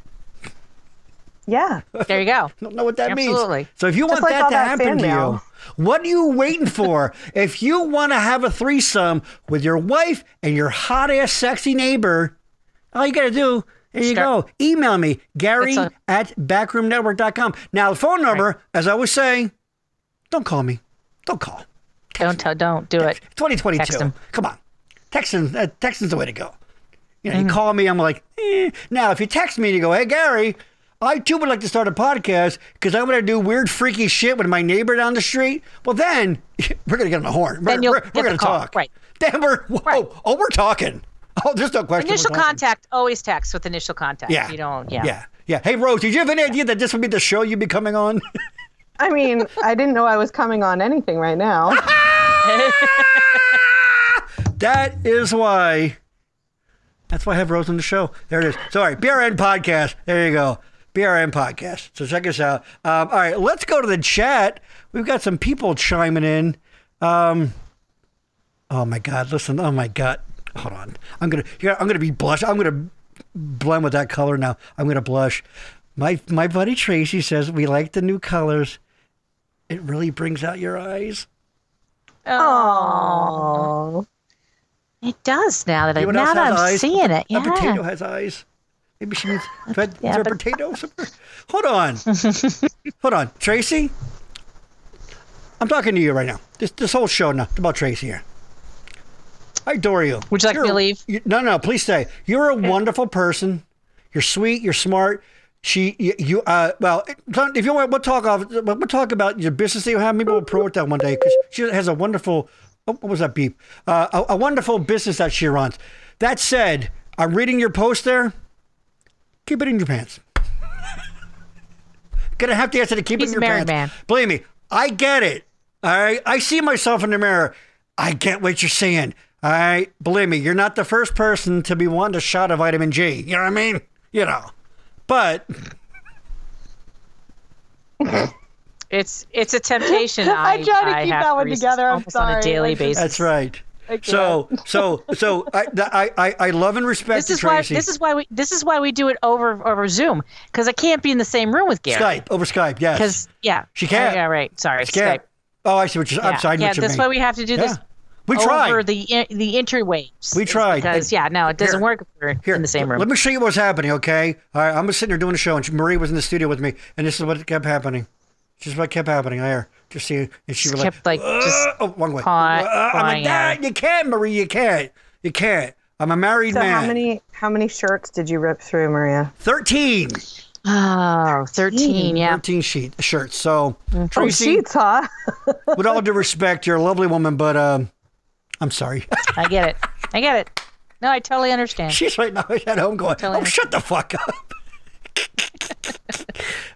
Yeah. There you go. Don't know what that means. Absolutely. means. So if you want like that all to that happen fan to mail. you, what are you waiting for? if you want to have a threesome with your wife and your hot ass sexy neighbor, all you got to do, there you Start- go. Email me, Gary It's at backroomnetwork.com. Now, the phone number, as I was saying, don't call me. Don't call. Don't tell. Don't do it. 2022. Text 'em. Come on. Texting, uh, texting's the way to go. You know, you call me, I'm like, eh. Now, if you text me and you go, hey, Gary, I too would like to start a podcast because I'm going to do weird, freaky shit with my neighbor down the street. Well, then we're going to get on the horn. Then we're we're, we're going to talk. Right. Then we're, whoa, Right. oh, we're talking. Oh, there's no question. Initial talking. contact. Always text with initial contact. Yeah. You don't. Yeah. Yeah. Yeah. Hey, Rose, did you have any idea that this would be the show you'd be coming on? I mean, I didn't know I was coming on anything right now. That is why. That's why I have Rose on the show. There it is. Sorry, BRN podcast. There you go. BRN podcast. So check us out. Um, all right, let's go to the chat. We've got some people chiming in. Um, oh my God! Listen. Oh my God. Hold on. I'm gonna. yeah, I'm gonna be blush. I'm gonna blend with that color now. I'm gonna blush. My my buddy Tracy says we like the new colors. It really brings out your eyes. Oh. It does now that I now that I'm eyes? seeing it. A potato has eyes. Maybe she means. Is there yeah, a but- potato somewhere? Hold on. Hold on. Tracy? I'm talking to you right now. This this whole show now. About Tracy here. I adore you. Would you like me You're- to leave? you- no, no, please stay. You're a wonderful person. You're sweet. You're smart. She, you, you uh, well, if you want, we'll talk off. We'll talk about your business that you have. Maybe we'll promote that one day because she has a wonderful. Oh, what was that beep? Uh, a, a wonderful business that she runs. That said, I'm reading your post there. Keep it in your pants. Gonna have to answer to keep He's it in your married pants. man. Believe me, I get it. All right. I see myself in the mirror. I get what you're saying. All right. Believe me, you're not the first person to be wanting a shot of vitamin G. You know what I mean? You know. But It's it's a temptation. I, I tried to I keep have that one resist together. I'm almost on a daily basis. that's right. I So, so, so I, I, I, I love and respect This is you, why this is why we this is why we do it over over Zoom because I can't be in the same room with Gary. Skype over Skype. Yes. Because yeah, She can't. Oh, yeah, right. Sorry, She can't. Skype. Oh, I see what you're. Yeah, I'm sorry. Yeah that's why we have to do this Yeah. We over tried. the in- the interwaves. We is tried. because yeah, no, it doesn't Here. work if we're Here, in the same room. Let me show you what's happening, okay? All right, I'm just sitting there doing a show, and Marie was in the studio with me, and this is what kept happening. This is what kept happening. I hear. Just see, and she was kept, like, "Uh," just oh, one way. paw- Uh, I'm like, pawing "Dad, you can't, Marie. You can't. You can't. I'm a married So man. how many how many shirts did you rip through, Maria? Thirteen. oh, 13, yeah. 13 sheet shirts. So, Oh, Tracy, sheets, huh? with all due respect, you're a lovely woman, but um, I'm sorry. I get it. I get it. No, I totally understand. She's right now at home going, Totally "Oh, shut the fuck up."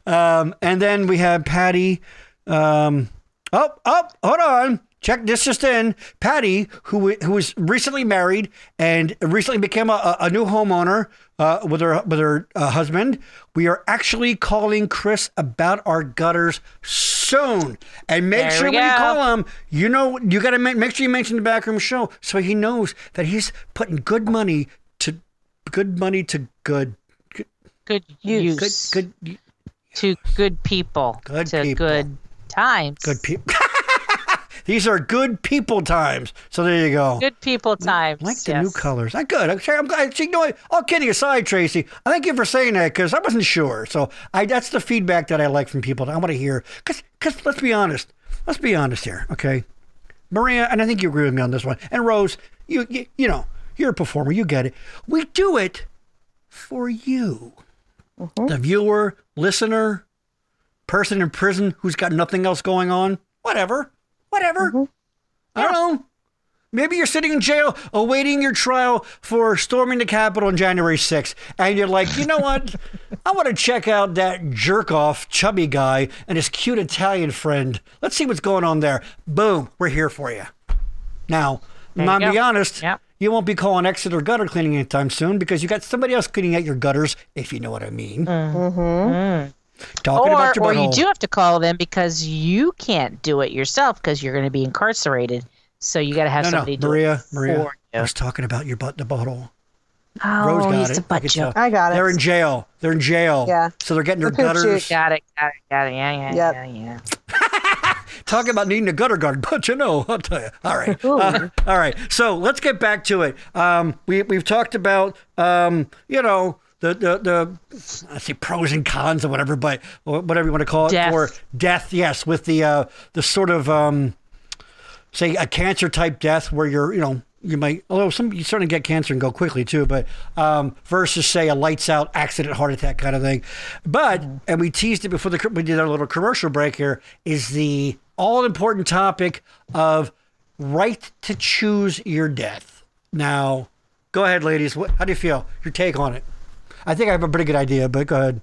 Um, and then we have Patty. Um, oh, oh, hold on. Check this just in. Patty, who who was recently married and recently became a, a new homeowner uh, with her with her uh, husband. We are actually calling Chris about our gutters soon, and make There sure when you call him, you know you got to make, make sure you mention the backroom show so he knows that he's putting good money to good money to good good Use. good, good to good people. Good to people. good times. good people. These are good people times. So there you go. Good people times. I like the yes. new colors. I good. Okay, I'm glad. You know, what? all kidding aside, Tracy, I thank you for saying that because I wasn't sure. So I that's the feedback that I like from people. I want to hear because because let's be honest. Let's be honest here, okay? Maria, and I think you agree with me on this one. And Rose, you you, you know you're a performer. You get it. We do it for you, Uh-huh. the viewer, listener, person in prison who's got nothing else going on. Whatever, whatever. Uh-huh. I don't know. Maybe you're sitting in jail awaiting your trial for storming the Capitol on January 6th, and you're like, you know what? I want to check out that jerk off chubby guy and his cute Italian friend. Let's see what's going on there. Boom, we're here for you. Now, I'm go. be honest, Yep. You won't be calling Exeter gutter cleaning anytime soon because you got somebody else cleaning out your gutters, if you know what I mean. Mm-hmm. Talking Or, about your or you do have to call them because you can't do it yourself because you're going to be incarcerated. So you got to have no, no, somebody do Maria, it Maria. for I was talking about your butt, the butthole. Oh, Rose got he's it. a butt joke. I got it. They're in jail. They're in jail. Yeah. So they're getting their The gutters. Got it. Got it. Got it. Yeah. Yeah. Yep. Yeah. Yeah. Talking about needing a gutter guard, but you know, I'll tell you. All right, uh, all right. So let's get back to it. Um, we, we've talked about, um, you know, the, the, the, I say pros and cons or whatever, but or whatever you want to call it Death. for death. Yes. With the, uh, the sort of, um, say a cancer type death where you're, you know, you might, although some you certainly get cancer and go quickly too, but um, versus say a lights out accident, heart attack kind of thing. But and we teased it before the we did our little commercial break here is the all important topic of right to choose your death. Now, go ahead, ladies. What, how do you feel? Your take on it? I think I have a pretty good idea, but go ahead.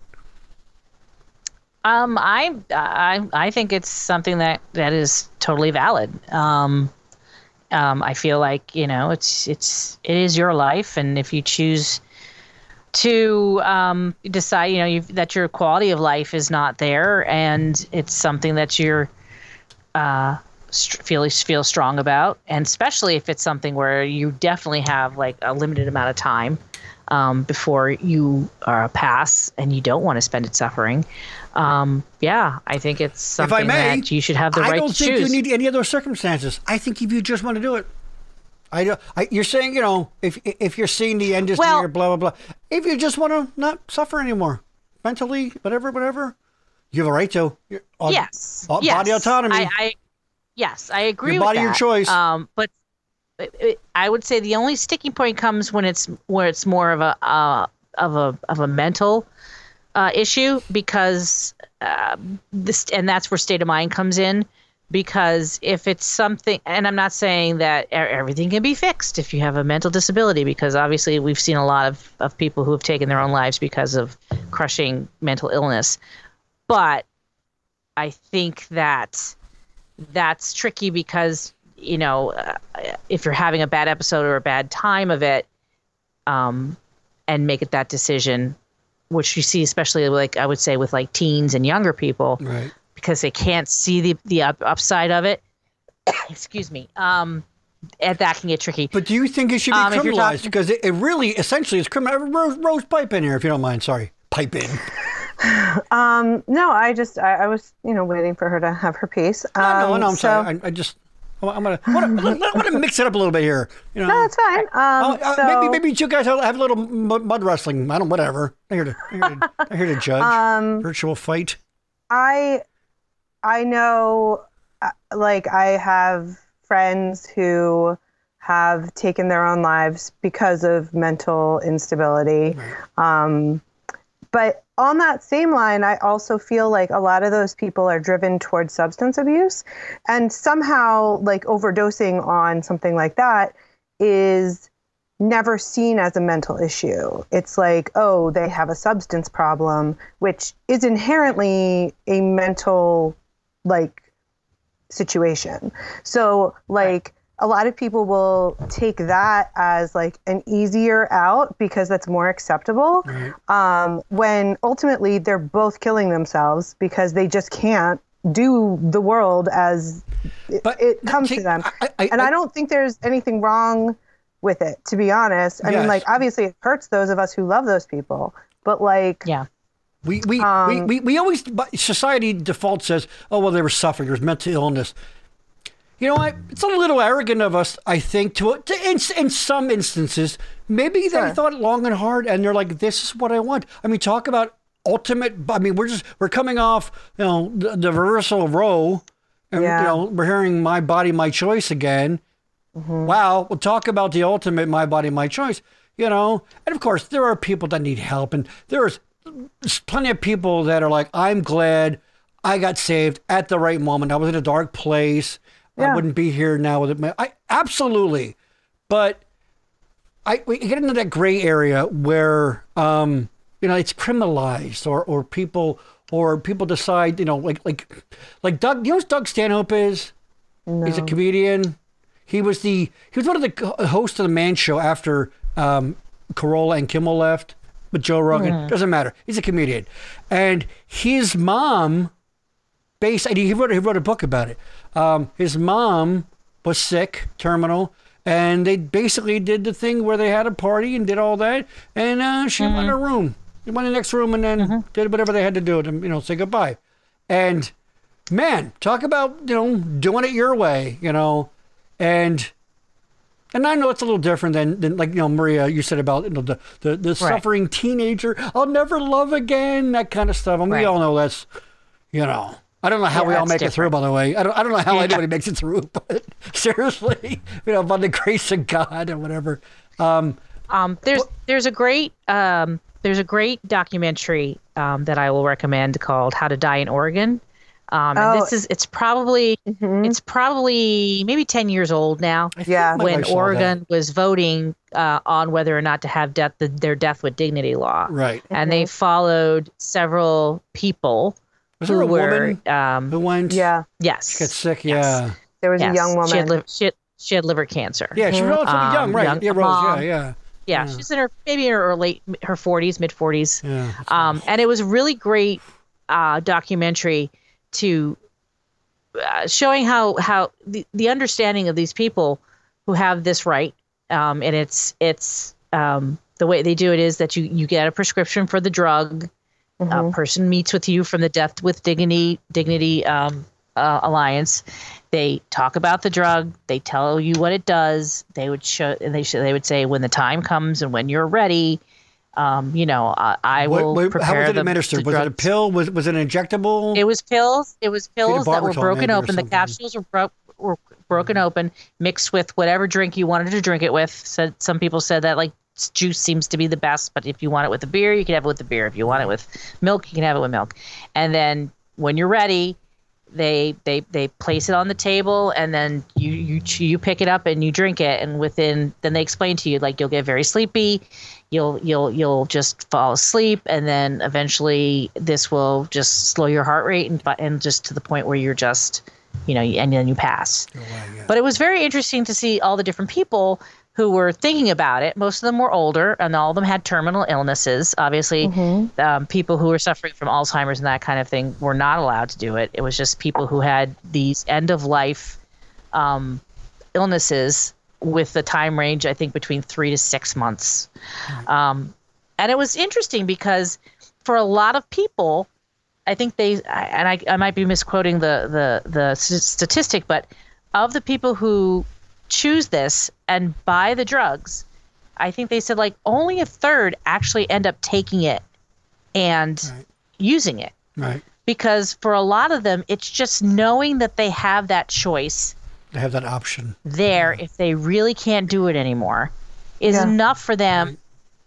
Um, I, I, I think it's something that that is totally valid. Um, um, I feel like you know it's it's it is your life, and if you choose to um, decide, you know, that your quality of life is not there, and it's something that you're uh, st- feel feel strong about, and especially if it's something where you definitely have like a limited amount of time um, before you uh, pass, and you don't want to spend it suffering. Um, yeah, I think it's If I something may, that you should have the right. I don't to think choose. you need any of those circumstances. I think if you just want to do it, I, don't- I you're saying you know if if you're seeing the end is Well- near, blah blah blah. If you just want to not suffer anymore, mentally, whatever, whatever, you have a right to. On- yes, on yes. body autonomy. I, I yes, I agree Your with body, your choice. Um, but I would say the only sticking point comes when it's where it's more of a uh, of a of a mental uh, issue because uh, this and that's where state of mind comes in. Because if it's something, and I'm not saying that everything can be fixed if you have a mental disability, because obviously we've seen a lot of, of people who have taken their own lives because of crushing mental illness. But I think that that's tricky because you know uh, if you're having a bad episode or a bad time of it um and make it that decision which you see especially like i would say with like teens and younger people Right. because they can't see the the up, upside of it excuse me um and that can get tricky But do you think it should be Um, criminalized? talking- Because it, it really, essentially, is criminal. Rose, Rose, pipe in here, if you don't mind. Sorry, pipe in. Um, no, I just I, I was you know waiting for her to have her piece. Um, no, no, I'm so, sorry. I, I just, I'm gonna, I wanna, I want to mix it up a little bit here. You know, No, that's fine. Um, uh, so, maybe, maybe you guys have a little mud, wrestling. I don't, whatever. I'm here to, I'm here to, I'm here to judge. Um, Virtual fight. I I know uh, like I have friends who have taken their own lives because of mental instability. Um, but on that same line, I also feel like a lot of those people are driven towards substance abuse. And somehow, like overdosing on something like that is never seen as a mental issue. It's like, oh, they have a substance problem, which is inherently a mental like situation. So like a lot of people will take that as like an easier out because that's more acceptable. Um, when ultimately they're both killing themselves because they just can't do the world as it, But- it comes see, to them. I- I- and I, I- don't think there's anything wrong with it, to be honest. I Yes. mean, like obviously it hurts those of us who love those people, but like yeah We we, Um, we, we we always but society default says, oh well, they were suffering. There's mental illness. You know what? It's a little arrogant of us, I think, to, to in, in some instances. Maybe they Sure. thought long and hard, and they're like, "This is what I want." I mean, talk about ultimate. I mean, we're just we're coming off, you know, the, the reversal of Roe, and Yeah. you know, we're hearing "My Body, My Choice" again. Mm-hmm. Wow, we'll talk about the ultimate "My Body, My Choice." You know, and of course, there are people that need help, and there's plenty of people that are like, I'm glad I got saved at the right moment. I was in a dark place. I wouldn't be here now with it. I absolutely, but I we get into that gray area where um, you know it's criminalized or or people or people decide you know like like like Doug. You know who Doug Stanhope is? No. He's a comedian. He was the he was one of the hosts of the Man Show after um, Carolla and Kimmel left with Joe Rogan. Doesn't matter. He's a comedian, and his mom, based and he wrote he wrote a book about it. Um, his mom was sick, terminal, and they basically did the thing where they had a party and did all that, and uh, she went in her room. She went in the next room and then did whatever they had to do to you know say goodbye, and man, talk about you know doing it your way, you know, and and I know it's a little different than, than like you know Maria you said about you know, the the, the suffering teenager. I'll never love again, that kind of stuff. And we all know that's you know. I don't know how Yeah, we all that's make it through. By the way, I don't. I don't know how Yeah. anybody makes it through. But seriously, you know, by the grace of God or whatever. Um, Um, there's there's a great um, there's a great documentary um, that I will recommend called How to Die in Oregon. Um, and Oh. this is it's probably it's probably maybe ten years old now. Yeah. when wife that. Oregon was voting uh, on whether or not to have death the, their death with dignity law, right? and they followed several people Was who there a were woman um, who went? yeah, yes She Got sick. Yes. Yeah. there was yes. a young woman. She had, liv- she, had, she had liver cancer. Yeah. She's relatively Um, young, right? young yeah, Rose. mom. Yeah. Yeah. yeah, she's in her maybe in her late her 40s, mid 40s. Yeah. Um, and it was a really great uh, documentary to uh, showing how how the, the understanding of these people who have this right. Um, and it's it's um, the way they do it is that you you get a prescription for the drug. A person meets with you from the Death with Dignity Dignity um, uh, Alliance. They talk about the drug. They tell you what it does. They would show. and They should, they would say when the time comes and when you're ready. Um, you know, I, I will what- prepare how was it administered? the was it a pill? Was was it an injectable? It was pills. It was pills that were broken open. The capsules were, bro- were broken open, mixed with whatever drink you wanted to drink it with. Said some people said that like juice seems to be the best, but if you want it with a beer, you can have it with the beer. If you want it with milk, you can have it with milk. And then when you're ready, they they they place it on the table, and then you you you pick it up and you drink it. And within then they explain to you like you'll get very sleepy. You'll you'll you'll just fall asleep, and then eventually this will just slow your heart rate and and just to the point where you're just you know, and then you pass. Oh, Go away, yeah. But it was very interesting to see all the different people who were thinking about it. Most of them were older, and all of them had terminal illnesses. Obviously, um, people who were suffering from Alzheimer's and that kind of thing were not allowed to do it. It was just people who had these end of life um, illnesses with the time range, I think, between three to six months. Um, and it was interesting because for a lot of people, I think they, and I, I might be misquoting the, the, the statistic, but of the people who choose this and buy the drugs, I think they said like only a third actually end up taking it and Right. using it. right. Because for a lot of them, it's just knowing that they have that choice They have that option. there if they really can't do it anymore is Yeah. enough for them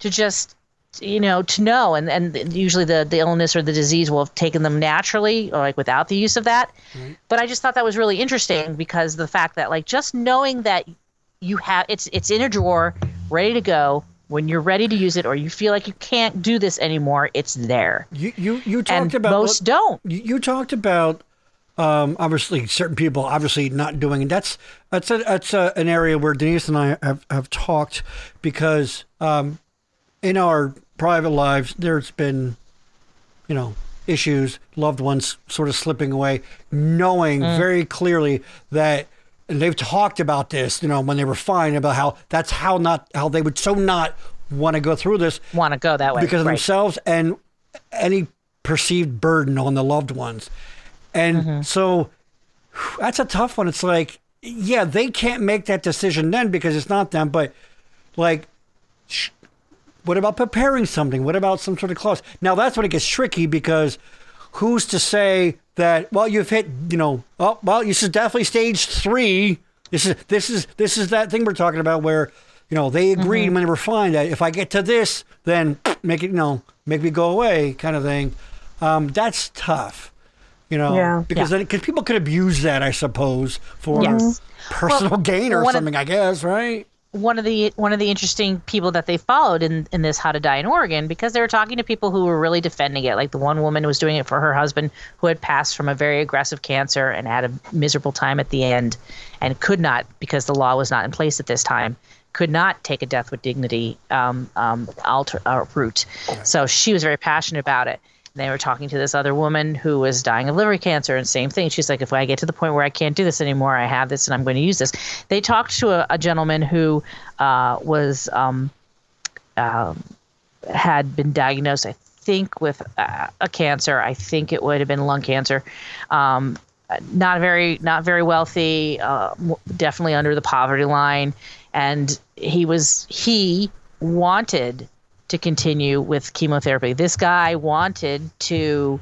to just you know to know and and usually the the illness or the disease will have taken them naturally or like without the use of that. But i just thought that was really interesting because the fact that like just knowing that you have it's it's in a drawer ready to go. When you're ready to use it or you feel like you can't do this anymore it's there. You you you talked and about most don't. you, you talked about um, obviously certain people obviously not doing it. That's that's a, that's a, an area where Denise and I have, have talked because um, in our private lives there's been you know issues, loved ones sort of slipping away, knowing very clearly that. And they've talked about this, you know, when they were fine about how that's how not how they would so not want to go through this want to go that way because of right. themselves and any perceived burden on the loved ones. And Mm-hmm. so that's a tough one. It's like, yeah, they can't make that decision then because it's not them, but like, sh- what about preparing something? What about some sort of clause? Now that's when it gets tricky because who's to say that, well, you've hit, you know, oh, well, this is definitely stage three. This is, this is, this is that thing we're talking about where, you know, they agreed when they were fine that if I get to this, then make it, you know, make me go away kind of thing. Um, that's tough, you know, Yeah. because then, because people could abuse that, I suppose, for Yes. personal gain or one of- something, I guess, right? One of the one of the interesting people that they followed in in this how to die in Oregon because they were talking to people who were really defending it. Like the one woman was doing it for her husband who had passed from a very aggressive cancer and had a miserable time at the end and could not because the law was not in place at this time could not take a death with dignity um, um, alter uh, route. So she was very passionate about it they were talking to this other woman who was dying of liver cancer and same thing. She's like if i get to the point where i can't do this anymore i have this and i'm going to use this. They talked to a, a gentleman who uh, was um, um, had been diagnosed i think with uh, a cancer. I think it would have been lung cancer. Um, not very not very wealthy uh, definitely under the poverty line. And he was he wanted to continue with chemotherapy. This guy wanted to,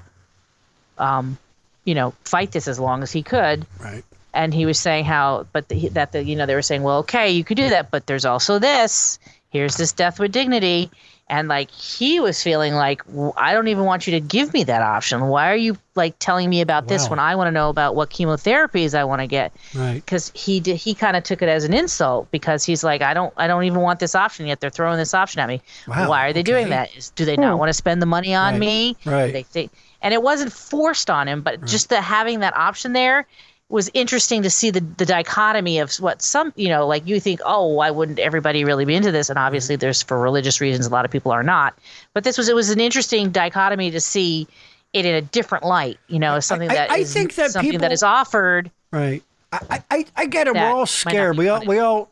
um, you know, fight this as long as he could. Right. And he was saying how, but the, that the, you know, they were saying, well, okay, you could do that, but there's also this. Here's this death with dignity. And like he was feeling like, I don't even want you to give me that option. Why are you like telling me about this when I want to know about what chemotherapies I want to get? Right. because he did, he kind of took it as an insult because he's like I don't I don't even want this option yet they're throwing this option at me. Wow, Why are they doing okay. that? Is, do they not hmm. want to spend the money on Right, me? right. Do They think, and it wasn't forced on him, but just the having that option there was interesting to see the the dichotomy of what some you know like you think oh why wouldn't everybody really be into this and obviously there's for religious reasons a lot of people are not but this was it was an interesting dichotomy to see it in a different light you know something I- that I is think that something people- that is offered Right. I, I, I get it. We're all scared. We all, funny. we all,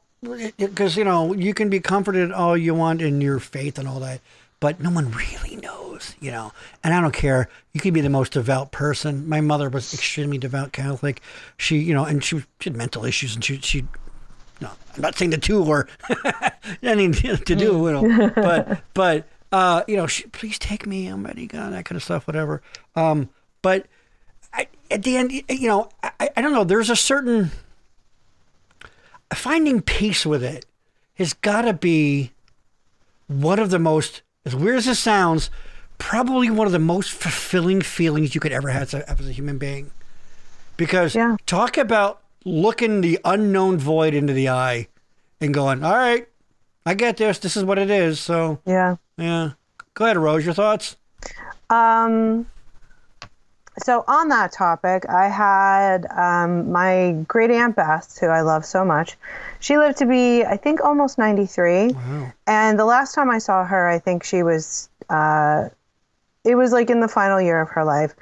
because, you know, you can be comforted all you want in your faith and all that, but no one really knows, you know. And I don't care. You can be the most devout person. My mother was extremely devout Catholic. She, you know, and she, she had mental issues and she, she, no, I'm not saying the two were anything to do, you know, but, but, uh, you know, she, please take me. I'm ready, God, that kind of stuff, whatever. Um, but, I, at the end, you know, I, I don't know. There's a certain finding peace with it has got to be one of the most, as weird as it sounds, probably one of the most fulfilling feelings you could ever have as a, as a human being. Because Yeah. talk about looking the unknown void into the eye and going, all right, I get this. This is what it is. So, Yeah. yeah. Go ahead, Rose. Your thoughts? Um, so on that topic, I had um, my great aunt Bess, who I love so much. She lived to be, I think, almost 93. Wow. And the last time I saw her, I think she was, uh, it was like in the final year of her life.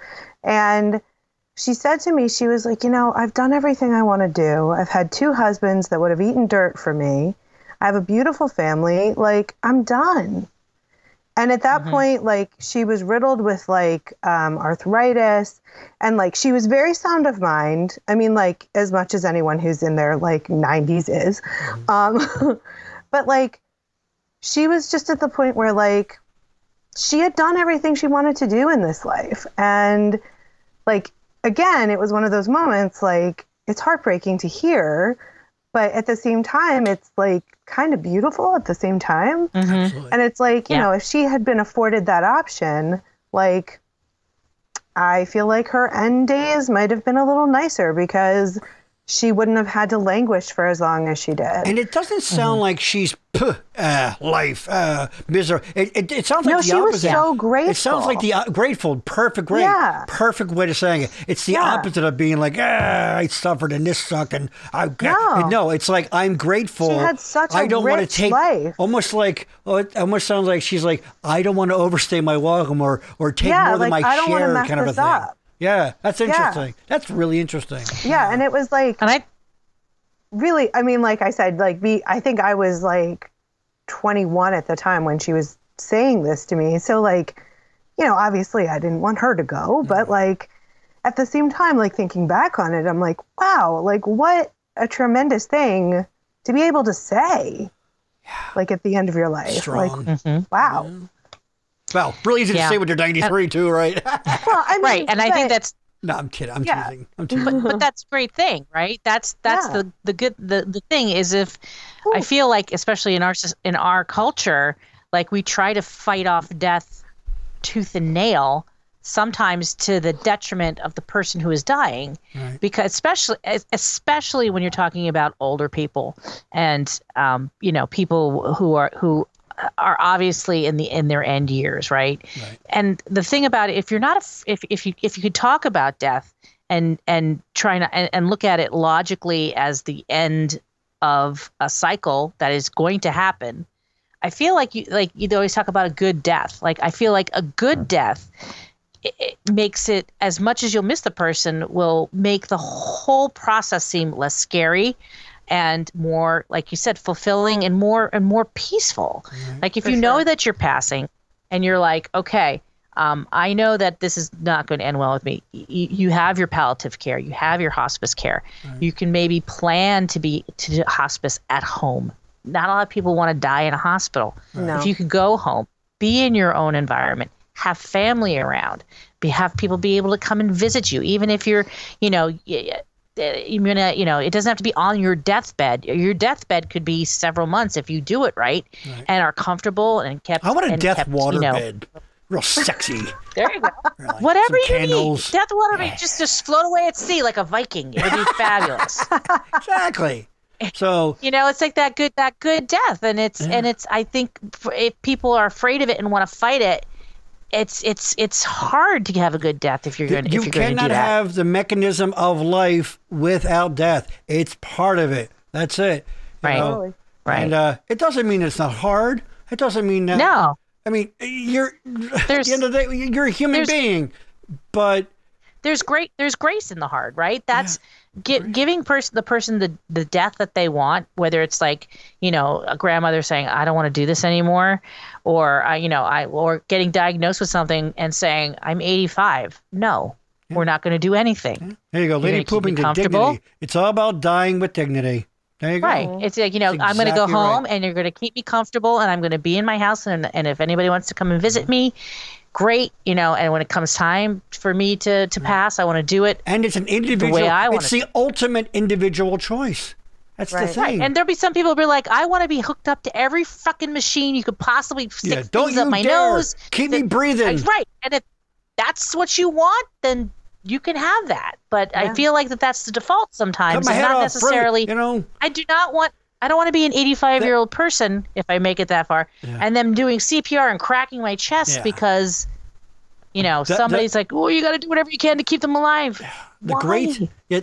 And she said to me, she was like, you know, I've done everything I want to do. I've had two husbands that would have eaten dirt for me. I have a beautiful family. Like, I'm done. And at that point, like she was riddled with like um, arthritis, and like she was very sound of mind. I mean, like as much as anyone who's in their like 90s is, um, but like she was just at the point where like she had done everything she wanted to do in this life, and like again, it was one of those moments like it's heartbreaking to hear, but at the same time, it's like kind of beautiful at the same time. Mm-hmm. Absolutely. And it's like, you Yeah. know, if she had been afforded that option, like, I feel like her end days might have been a little nicer because she wouldn't have had to languish for as long as she did. And it doesn't sound like she's uh, life, uh, misery. It, it, it sounds like No, the she was opposite. so It sounds like the uh, grateful, perfect, great, Yeah. perfect way to saying it. It's the Yeah. opposite of being like, ah, I suffered and this sucked and I got. No. no, it's like I'm grateful. She had such I a don't want to take life. almost like oh, it almost sounds like she's like I don't want to overstay my welcome or or take Yeah, more than my I share kind of a thing. up. Yeah, that's interesting. That's really interesting. yeah, and it was like And I really, I mean, like I said, like be, I think I was like 21 at the time when she was saying this to me. So like, you know, obviously I didn't want her to go, but mm-hmm. like at the same time, like thinking back on it, I'm like, wow, like what a tremendous thing to be able to say. Like at the end of your life, Strong. like wow. Well, really easy to say when you're 93 too, right? Well, I mean, right, and I think that's no, I'm kidding. I'm Yeah. teasing. I'm teasing. but, but that's a great thing, right? That's that's Yeah. the the good the, the thing is if I feel like especially in our in our culture, like we try to fight off death tooth and nail, sometimes to the detriment of the person who is dying, Right. because especially especially when you're talking about older people and um, you know people who are who are obviously in the in their end years, right? Right. And the thing about it, if you're not a, if if you if you could talk about death and and trying to and, and look at it logically as the end of a cycle that is going to happen, I feel like you like you always talk about a good death. Like I feel like a good death it, it makes it as much as you'll miss the person will make the whole process seem less scary and more like you said fulfilling and more and more peaceful. Like if For you know that you're passing and you're like okay um, i know that this is not going to end well with me. Y- you have your palliative care you have your hospice care. You can maybe plan to be to hospice at home. Not a lot of people want to die in a hospital. No. if you could go home be in your own environment have family around be have people be able to come and visit you even if you're you know y- y- you're gonna you know it doesn't have to be on your deathbed. Your deathbed could be several months if you do it right, and are comfortable and kept I want a death kept, water you know, bed. Real sexy. there you go. Like whatever some you candles. need death water bed, just just float away at sea like a viking. It'd be fabulous. Exactly. So you know it's like that good that good death. And it's and it's i think if people are afraid of it and want to fight it it's it's it's hard to have a good death if you're going to you if you're going to do cannot that have the mechanism of life without death. It's part of it. That's it. You Right. know? Right And uh, it doesn't mean it's not hard. It doesn't mean that. no I mean, you're at There's- the end of the day, you're a human being, but there's great there's grace in the hard right that's gi- giving person the person the the death that they want whether it's like you know a grandmother saying i don't want to do this anymore or you know i or getting diagnosed with something and saying i'm 85 no we're not going to do anything there you go, lady keep me pooping to dignity. It's all about dying with dignity. There you go. right it's like you know That's i'm going to go exactly right. home and you're going to keep me comfortable and i'm going to be in my house and, and if anybody wants to come and visit mm-hmm. me great you know and when it comes time for me to to mm-hmm. pass i want to do it And it's an individual. I wanna it's the ultimate individual choice. That's Right. the thing. And there'll be some people who be like, I want to be hooked up to every fucking machine you could possibly stick yeah, don't things you up my dare nose. keep me that- breathing. Right. And if that's what you want, then you can have that. But I feel like that that's the default Cut sometimes, my head not off, necessarily. You know, I do not want. I don't want to be an 85 year old person if I make it that far, Yeah. and them doing CPR and cracking my chest Yeah. because, You know, somebody's like, "Oh, you got to do whatever you can to keep them alive." the Why? great yeah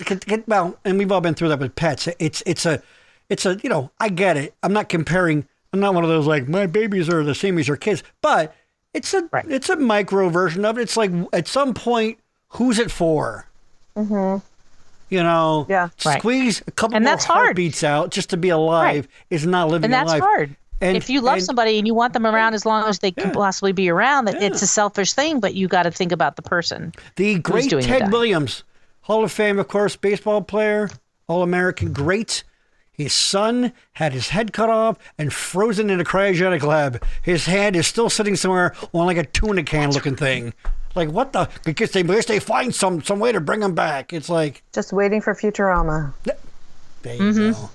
well and we've all been through that with pets it's it's a it's a you know i get it i'm not comparing i'm not one of those like my babies are the same as your kids but it's a Right. it's a micro version of it it's like at some point who's it for mm-hmm. you know Yeah. Right. squeeze a couple And more that's hard. heartbeats out just to be alive is not living and that's life hard. And- if you love and- somebody and you want them around as long as they can Yeah. possibly be around, that it's a selfish thing, but you got to think about the person. The great doing Ted? Williams, Hall of Fame, of course, baseball player, All American great. His son had his head cut off and frozen in a cryogenic lab. His head is still sitting somewhere on like a tuna can looking thing. Like what the? Because they because they find some some way to bring him back. It's like Just waiting for Futurama. there you mm-hmm. go.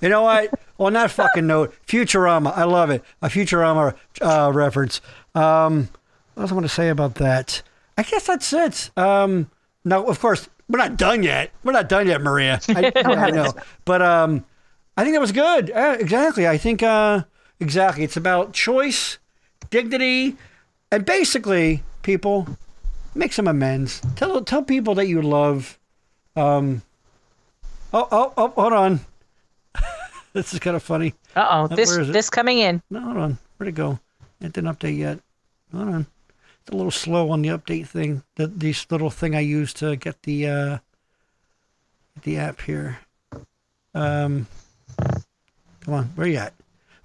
You know what? On that fucking note, Futurama. I love it. A Futurama uh, reference. Um, what else I want to say about that? I guess that's it. Um, now, of course, we're not done yet. We're not done yet, Maria. I, I know, but um, I think that was good. Uh, exactly. I think uh, exactly. It's about choice, dignity, and basically, people make some amends. Tell tell people that you love. Um, oh, oh, oh, hold on. this is kind of funny. Uh oh, this this coming in. No, hold on. Where'd it go? It didn't update yet. Hold on. It's a little slow on the update thing. The this little thing I use to get the uh the app here. Um Come on, where you at?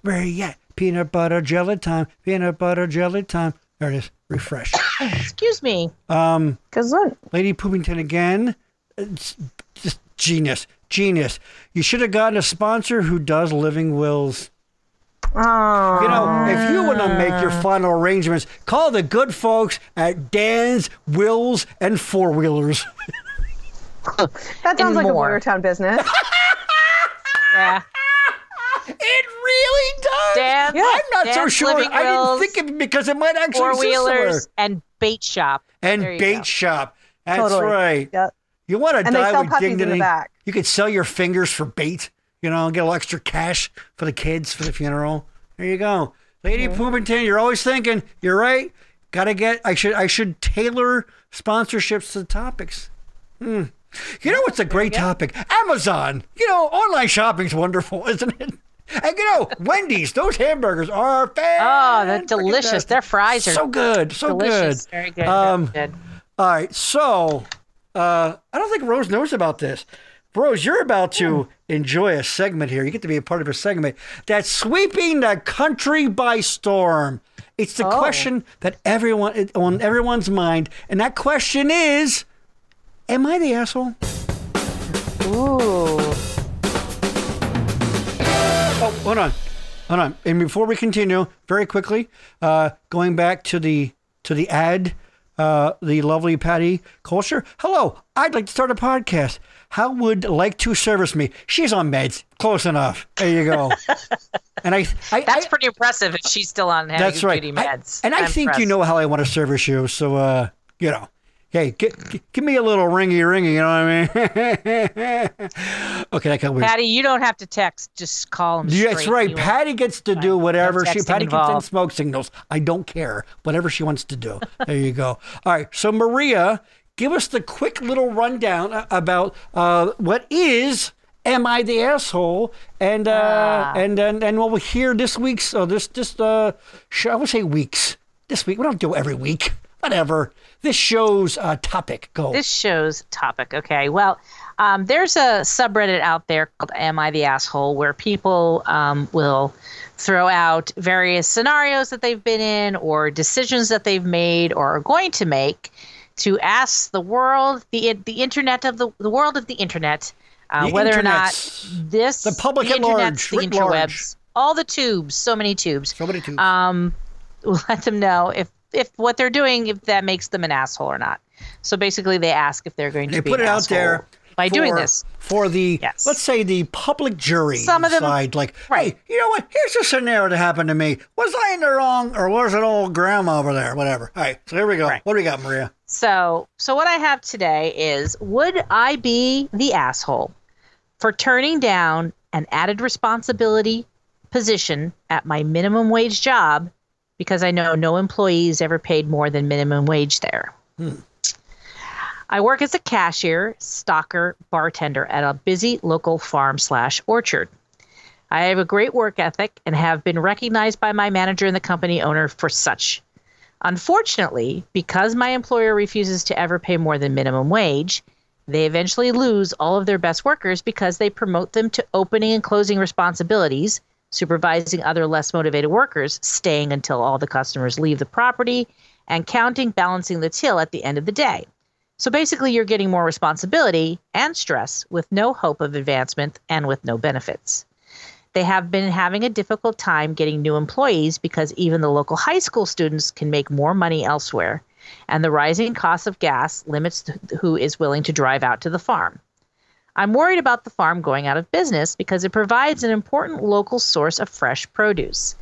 Where you at? Peanut butter jelly time. Peanut butter jelly time. There it is. Refresh. Excuse me. Um Because look, Lady Poopington again. It's just genius. Genius. You should have gotten a sponsor who does living wills. oh, You know, if you want to make your final arrangements, call the good folks at Dan's Wills and Four Wheelers. that sounds like more. a Boyertown business. Yeah. it really does. Dan's, I'm not so Dan's sure. Living I didn't Wills, think of it because it might actually Four exist somewhere. wheelers and bait shop. And bait go. shop. That's totally. right. Yep. You want to And they die sell with puppies in the dignity. You could sell your fingers for bait. You know, get a little extra cash for the kids for the funeral. There you go, Lady Mm-hmm. You're always thinking. You're right. Got to get. I should. I should tailor sponsorships to the topics. Hmm. You know what's a great topic? Amazon. You know, online shopping's wonderful, isn't it? And you know, Wendy's. Those hamburgers are Oh, they're delicious. Their fries are so good. So delicious. good. Very good. Um, very good. All right, so uh, I don't think Rose knows about this. Rose, you're about to enjoy a segment here. You get to be a part of a segment that's sweeping the country by storm. It's the Oh. question that everyone on everyone's mind, and that question is: Am I the asshole? Ooh. Oh, hold on, hold on. And before we continue, very quickly, uh, going back to the to the ad, uh, the lovely Patty Colcher. Hello, I'd like to start a podcast. How would like to service me? She's on meds. Close enough. There you go. and I, I That's I- pretty impressive if she's still on heavy that's right. duty I- meds. and I I'm think you know how I want to service you. So, uh, you know, hey, gi- gi- give me a little ringy ringy. You know what I mean? okay, I can't wait. Patty, you don't have to text. Just call them. Yeah, That's right. Patty gets to do whatever she. Patty gets in smoke signals. I don't care. Whatever she wants to do. there you go. All right. So Maria, give us the quick little rundown about uh, what is "Am I the Asshole?" and uh, Ah. and and and what we'll hear this week's. Uh, this this uh, show, I would say weeks. This week we don't do every week. Whatever. This show's uh, topic. Go. This show's topic. Okay. Well, um, there's a subreddit out there called Am I the Asshole where people um, will throw out various scenarios that they've been in or decisions that they've made or are going to make to ask the world, the the internet of the, the world of the internet, uh, The whether or not this The public the at large, the writ large. interwebs, all the tubes, so many tubes so many tubes. um, let them know if if what they're doing if that makes them an asshole or not. So basically, they ask if they're going to they be put it out there by for, doing this. for the Yes. let's say the public jury Some of them- decide like right. hey you know what here's a scenario that happened to me was i in the wrong or was it old grandma over there whatever all right so here we go Right. what do we got maria So, so what I have today is: Would I be the asshole for turning down an added responsibility position at my minimum wage job because I know no employees ever paid more than minimum wage there. Hmm. I work as a cashier, stocker, bartender at a busy local farm slash orchard. I have a great work ethic and have been recognized by my manager and the company owner for such. Unfortunately, because my employer refuses to ever pay more than minimum wage, they eventually lose all of their best workers because they promote them to opening and closing responsibilities, supervising other less motivated workers, staying until all the customers leave the property, and counting, balancing the till at the end of the day. So basically, you're getting more responsibility and stress with no hope of advancement and with no benefits. They have been having a difficult time getting new employees because even the local high school students can make more money elsewhere, and the rising cost of gas limits who is willing to drive out to the farm. I'm worried about the farm going out of business because it provides an important local source of fresh produce.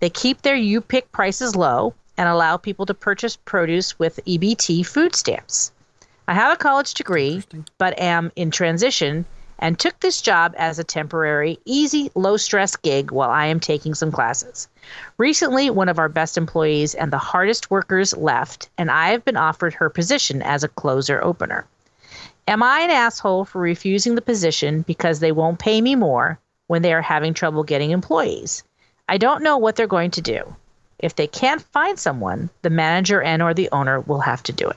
They keep their U pick prices low and allow people to purchase produce with EBT food stamps. I have a college degree, but am in transition and took this job as a temporary, easy, low stress gig while I am taking some classes. Recently, one of our best employees and the hardest workers left, and I have been offered her position as a closer opener. Am I an asshole for refusing the position because they won't pay me more when they are having trouble getting employees? I don't know what they're going to do. If they can't find someone, the manager and or the owner will have to do it.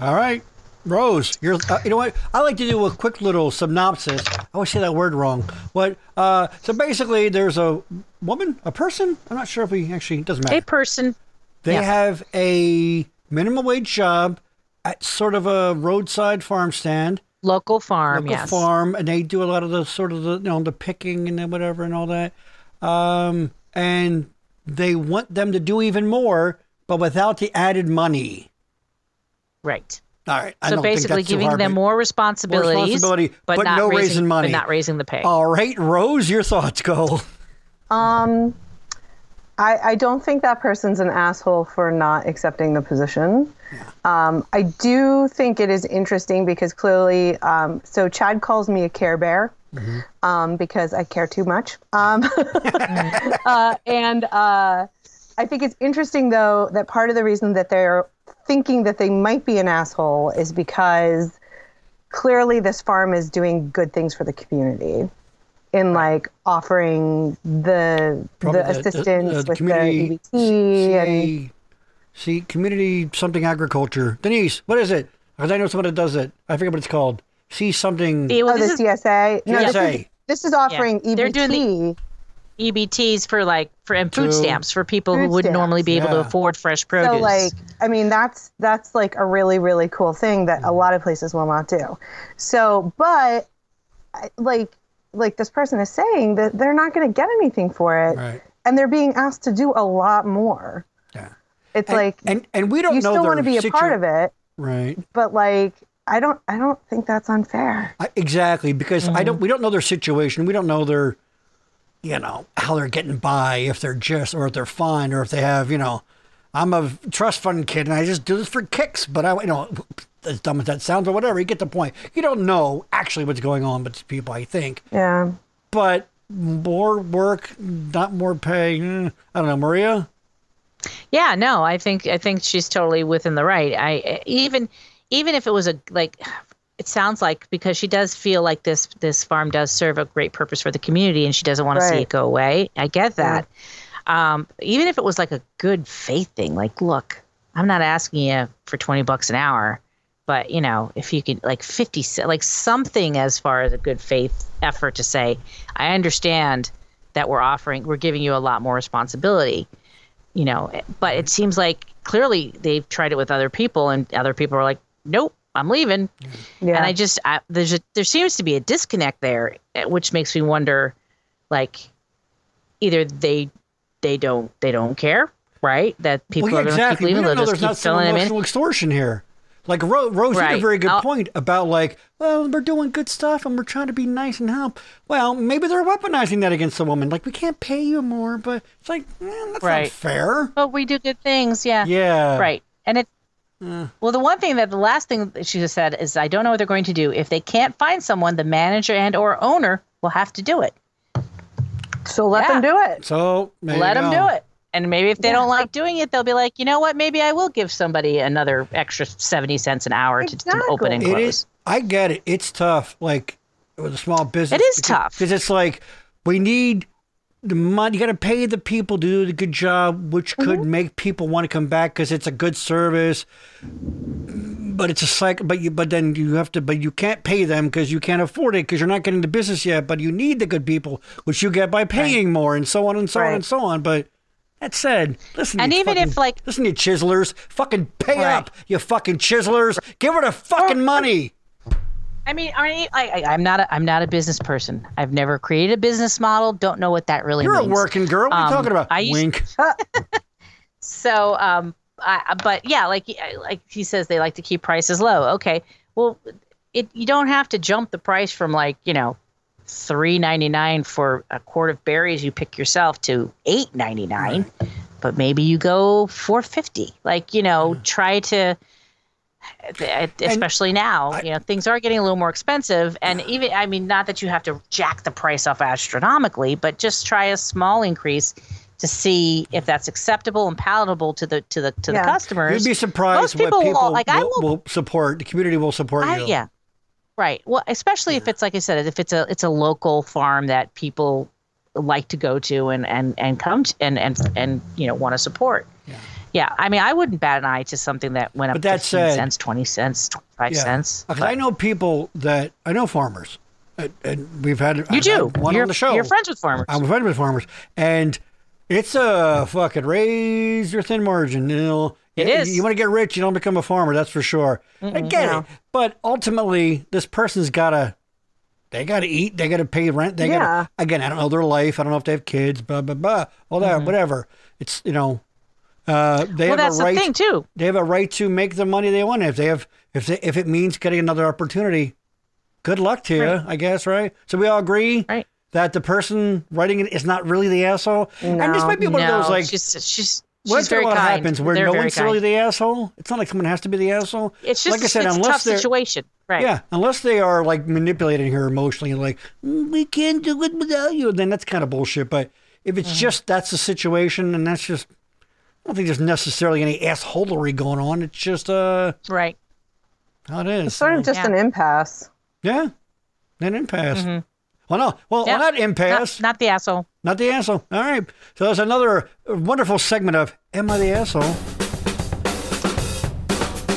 All right. Rose, you're. Uh, you know what? I like to do a quick little synopsis. I always say that word wrong. What? Uh, so basically, there's a woman, a person. I'm not sure if we actually it doesn't matter. A person, They yeah. have a minimum wage job at sort of a roadside farm stand, local farm, local yes. farm, and they do a lot of the sort of the you know the picking and then whatever and all that. Um, and they want them to do even more, but without the added money. Right. All right. I So don't basically, that's giving hard, them more responsibilities, responsibility, but, but not no raising, raising money. but not raising the pay. All right, Rose, your thoughts go. Um, I, I don't think that person's an asshole for not accepting the position. Um, I do think it is interesting because clearly, um, so Chad calls me a Care Bear um, because I care too much. Um, uh, and uh, I think it's interesting, though, that part of the reason that they're thinking that they might be an asshole is because clearly this farm is doing good things for the community in like offering the Probably the assistance with the EBT and CA see, community something agriculture. Denise, what is it? Because I know someone that does it. I forget what it's called. See something. Yeah, well, oh, the this is CSA. No, this is, this is offering Yeah. They're doing EBT. EBTs for like for and food To- stamps for people who wouldn't normally be able to afford fresh produce. So like, I mean, that's that's like a really really cool thing that a lot of places will not do. So, but like like this person is saying that they're not going to get anything for it, Right. and they're being asked to do a lot more. Yeah. It's And, like and and we don't you know still want to their be a situ- part of it, Right. but like I don't I don't think that's unfair. I, exactly because I Mm-hmm. don't. We don't know their situation. We don't know their, you know, how they're getting by. If they're just or if they're fine or if they have, you know, I'm a trust fund kid and I just do this for kicks. But I, you know, as dumb as that sounds or whatever, you get the point. You don't know actually what's going on with these people. I think, Yeah. but more work, not more pay. eh, I don't know, Maria. Yeah, no, I think I think she's totally within the right. I even even if it was a like it sounds like because she does feel like this this farm does serve a great purpose for the community and she doesn't want to see it go away. I get that. Um, even if it was like a good faith thing, like look, I'm not asking you for 20 bucks an hour, but you know, if you could like 50 like something as far as a good faith effort to say, I understand that we're offering we're giving you a lot more responsibility you know but it seems like clearly they've tried it with other people and other people are like nope i'm leaving Yeah. and i just I, there's a, there seems to be a disconnect there eh, which makes me wonder like either they they don't they don't care right that people well, yeah, are going to exactly. keep leaving we they'll just there's keep not some filling them in emotional extortion here. Like Ro- Rose made a very good I'll- point about like, well, we're doing good stuff and we're trying to be nice and help. Well, maybe they're weaponizing that against the woman. Like, we can't pay you more, but it's like, eh, that's not Right. fair. but we do good things yeah Yeah. right and it well the one thing that the last thing that she just said is i don't know what they're going to do if they can't find someone the manager and or owner will have to do it so let Yeah. them do it. So there let them go. do it And maybe if they don't like doing it, they'll be like, you know what? Maybe I will give somebody another extra seventy cents an hour to, to open and close. is. I get it. It's tough. Like with a small business. It is because, tough. because it's like we need the money. You got to pay the people to do the good job, which could Mm-hmm. make people want to come back because it's a good service. But it's a cycle. But you. But then you have to. But you can't pay them because you can't afford it because you're not getting the business yet. But you need the good people, which you get by paying more, and so on and so on and so on. But. That said, listen. And even if, like- listen, you chiselers, fucking pay Right. up, you fucking chiselers. Give her the fucking money. I mean, I, I, I, I'm not a, I'm not a business person. I've never created a business model. Don't know what that really You're a working girl. What are you Um, talking about? I Wink. So, um, I, but yeah, like like he says, they like to keep prices low. Okay, well, it you don't have to jump the price from like you know three ninety nine for a quart of berries you pick yourself to eight ninety nine, but maybe you go four fifty. Like you know, try to. Uh, especially now, you know things are getting a little more expensive, and even I mean, not that you have to jack the price up astronomically, but just try a small increase to see if that's acceptable and palatable to the to the to Yeah. the customers. You'd be surprised Most what people will- people like, I will, will- will support. The community will support I, you. yeah, right. Well, especially if it's like I said, if it's a it's a local farm that people like to go to and and and come to, and and and you know want to support. Yeah. I mean, I wouldn't bat an eye to something that went up But that 15 said- cents, 20 cents, 25 Yeah. cents. Because I know people that I know farmers, and, and we've had You I've do. had one you're, on the show. You're friends with farmers. I'm friends with farmers, and it's a fucking raise your thin margin. You know, It you, is. You want to get rich, you don't become a farmer. That's for sure. I get no. it, but ultimately, this person's gotta. They gotta eat. They gotta pay rent. They Yeah. gotta. Again, I don't know their life. I don't know if they have kids. Blah blah blah. All that. Mm-hmm. Whatever. It's you know. Uh, they well, have that's a right. the thing too. They have a right to make the money they want. If they have, if they, if it means getting another opportunity, good luck to you. I guess, right? So we all agree Right. that the person writing it is not really the asshole. No, And this might be one no, of those like. she's she's Once she's very a while kind. happens where They're no one's kind. really the asshole. It's not like someone has to be the asshole. It's just like I said, it's a unless tough they're situation, right? yeah, unless they are like manipulating her emotionally, and like "Mm, we can't do it without you, then that's kind of bullshit. But if Mm-hmm. it's just that's the situation, and that's just, I don't think there's necessarily any assholery going on. It's just uh Right. how it is. It's Sort of just Yeah. an impasse. Yeah, an impasse. Well, no, well, Mm-hmm. Yeah. well, not impasse, Not, not the asshole. not the asshole. All right, so that's another wonderful segment of "Am I the asshole?"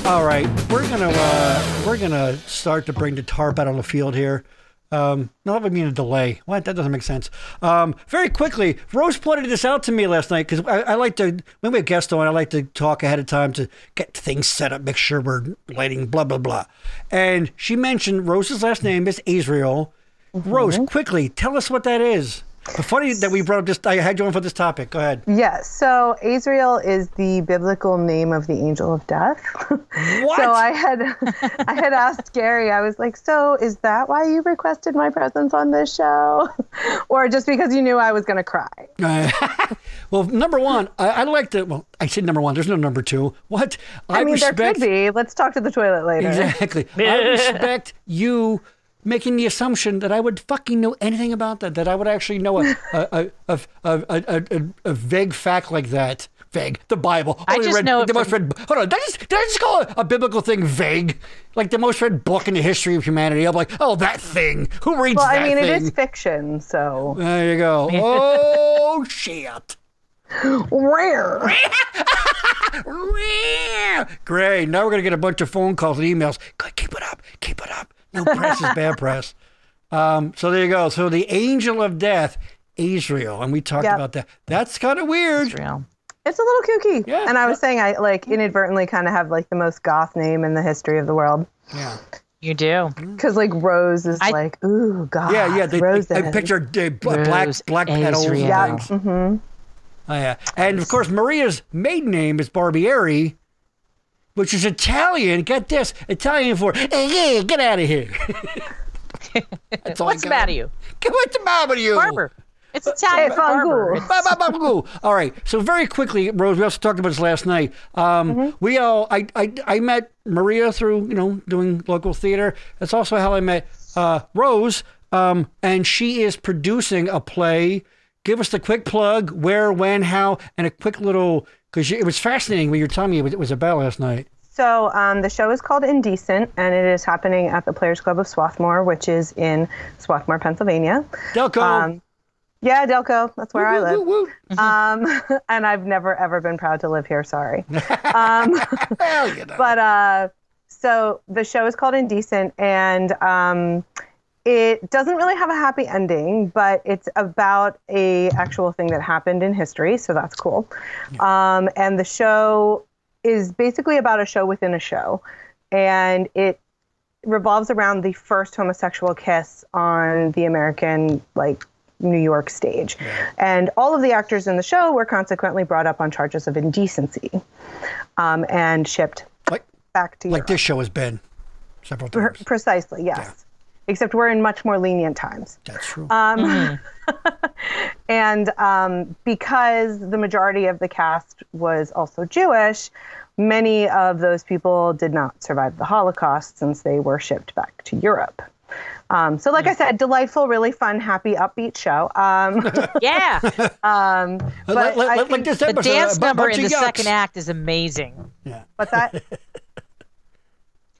All right, we're gonna uh, we're gonna start to bring the tarp out on the field here. Um, no, that would mean a delay. What? That doesn't make sense. Um, very quickly, Rose pointed this out to me last night because I, I like to when we have guests on, I like to talk ahead of time to get things set up, make sure we're lighting, blah blah blah. And she mentioned Rose's last name is Azrael. Rose, quickly tell us what that is. Funny that we brought up this. I had you on for this topic. Go ahead. Yes. So Azrael is the biblical name of the angel of death. What? so I had I had asked Gary, I was like, so is that why you requested my presence on this show? or just because you knew I was gonna cry? Uh, well, number one, I, I like to. Well, I said number one. There's no number two. What? I, mean respect, there could be. Let's talk to the toilet later. Exactly. I respect you making the assumption that I would fucking know anything about that. That I would actually know a a a a, a, a, a, a vague fact like that. Vague. The Bible. I Only just read, know it the most read. Hold on. Did I just, did I just call a, a biblical thing vague? Like the most read book in the history of humanity. I'm like, oh, that thing. Who reads Well, that I mean thing? it is fiction, so There you go. Oh shit. rare. Great. Now we're gonna get a bunch of phone calls and emails. Good, keep it up. Keep it up. No press is bad press. Um, so there you go. So the angel of death, Azrael, and we talked Yep. about that. That's kind of weird. Azrael. It's a little kooky. Yeah. And I was saying I like inadvertently kind of have like the most goth name in the history of the world. Yeah. You do. Because like Rose is I- like, ooh, God. Yeah, yeah. They, Rose. I picture uh, bl- black black petals. Yeah. things. hmm Oh yeah. And of course, Maria's maiden name is Barbieri, which is Italian. Get this, Italian for hey, yeah, get out of here. That's What's the got. matter you? What's the matter with you? Barber. It's Italian Hey, for barber. fangu. Ba, ba, ba, boo. All right. So very quickly, Rose, we also talked about this last night. Um, We all, I, I, I met Maria through, you know, doing local theater. That's also how I met uh, Rose. Um, and she is producing a play give us the quick plug, where, when, how, and a quick little because it was fascinating when you were telling me what it was about last night. So um, the show is called Indecent, and it is happening at the Players Club of Swarthmore, which is in Swarthmore, Pennsylvania. Delco. Um, yeah, Delco. That's where I live. Woo, woo, woo. Um, and I've never ever been proud to live here. Sorry. Um, Well, you know. but uh, so the show is called Indecent, and um, it doesn't really have a happy ending, but it's about a actual thing that happened in history, so that's cool. Um, and the show is basically about a show within a show, and it revolves around the first homosexual kiss on the American like New York stage. And all of the actors in the show were consequently brought up on charges of indecency um, and shipped like back to like Europe. this show has been several Pre- times. Precisely, yes. Except we're in much more lenient times. That's true. Um, and um, because the majority of the cast was also Jewish, many of those people did not survive the Holocaust since they were shipped back to Europe. Um, so, like I said, delightful, really fun, happy, upbeat show. Um, Yeah. um, but Let- let- I let- like think- this The dance number in the yucks. second act is amazing. Yeah. what's that?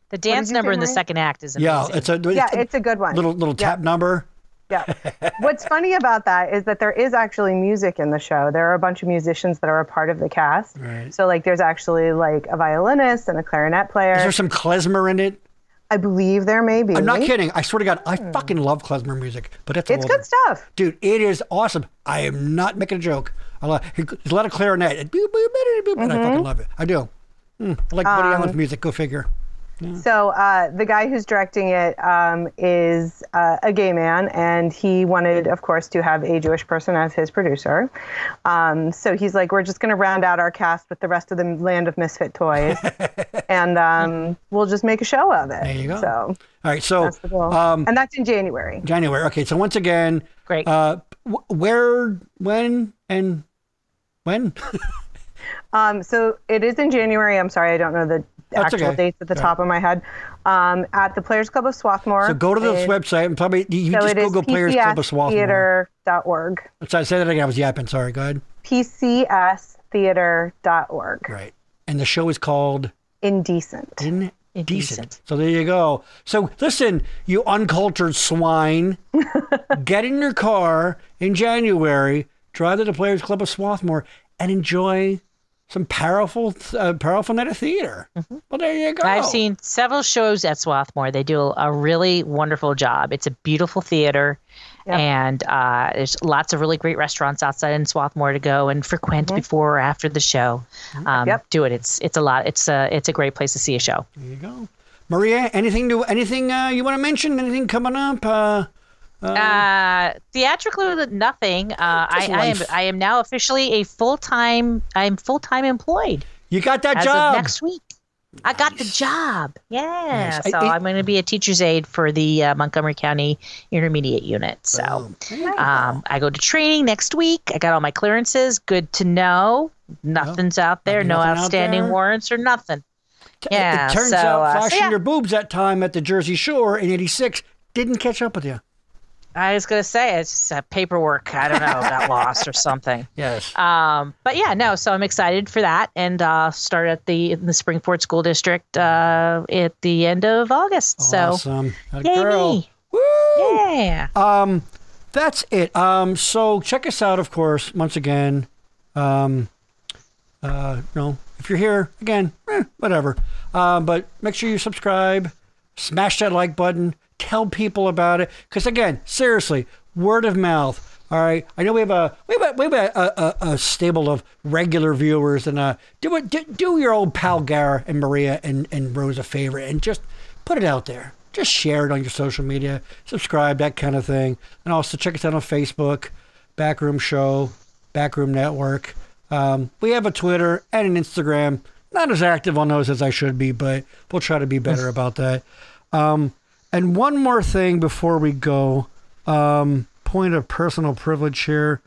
The dance number say, in the Maria? second act is amazing. Yeah, it's a it's yeah, a it's a good one. little little Yeah. tap number. Yeah. What's funny about that is that there is actually music in the show. There are a bunch of musicians that are a part of the cast. Right. So like there's actually like a violinist and a clarinet player. Is there some klezmer in it? I believe there may be. I'm not kidding. I swear to God, I fucking love klezmer music. But that's It's little- good stuff. dude. It is awesome. I am not making a joke. I love. There's a lot of clarinet. And, and I Mm-hmm. fucking love it. I do. Mm, I like Um, Woody Allen's music. Go figure. So uh, the guy who's directing it um, is uh, a gay man, and he wanted, of course, to have a Jewish person as his producer. Um, so he's like, we're just going to round out our cast with the rest of the land of misfit toys, and um, we'll just make a show of it. There you go. So All right. So that's the goal. um, and that's in January. January. Okay. So once again, Great. Uh, wh- where, when, and when? Um, so it is in January. I'm sorry, I don't know the That's actual okay. dates at the top of my head. Um, at the Players Club of Swarthmore. so go to this It- website and probably you So just Google Players Club of Swarthmore. PCStheater.org. So I say that again. I was yapping. Sorry. Go ahead. PCStheater.org. Right. And the show is called Indecent. Indecent. Indecent. So there you go. So listen, you uncultured swine, get in your car in January, drive to the Players Club of Swarthmore, and enjoy some powerful, uh, powerful night of theater. Well, there you go. Mm-hmm. I've seen several shows at Swarthmore. They do a really wonderful job. It's a beautiful theater, Yep. and uh, there's lots of really great restaurants outside in Swarthmore to go and frequent before or after the show. Um, Yep. Do it. It's it's a lot. It's a it's a great place to see a show. There you go. Maria, anything new? Anything uh, you want to mention? Anything coming up? Uh, Uh, theatrically, nothing. Uh, I, I am. I am now officially a full time. I'm full time employed you got that as job. of next week. I got the job. Yeah. Nice. So I- am going to be a teacher's aide for the uh, Montgomery County Intermediate Unit. So um, I go to training next week. I got all my clearances. Good to know. Nothing's out there. No nothing out outstanding there? warrants or nothing. Yeah. it turns so, out uh, so flashing yeah. your boobs that time at the Jersey Shore in '86 didn't catch up with you. I was going to say it's just, uh, paperwork. I don't know, got lost or something. Yes. Um, but yeah, no. So I'm excited for that, and uh, start at the in the Springport School District uh, at the end of August. So awesome. That yay girl. me! Woo! Yeah. Um, that's it. Um, so check us out, of course, once again. Um, uh, know, if you're here again, eh, whatever. Um, but make sure you subscribe, smash that like button, tell people about it. Because again, seriously, word of mouth. All right, I know we have a we have a, we have a, a, a stable of regular viewers, and uh, do it do, do your old pal Gary and Maria and and Rose a favor, and just put it out there. Just share it on your social media, subscribe, that kind of thing, and also check us out on Facebook, Backroom Show, Backroom Network. Um, we have a Twitter and an Instagram. Not as active on those as I should be, but we'll try to be better about that. Um, and one more thing before we go, um, point of personal privilege here.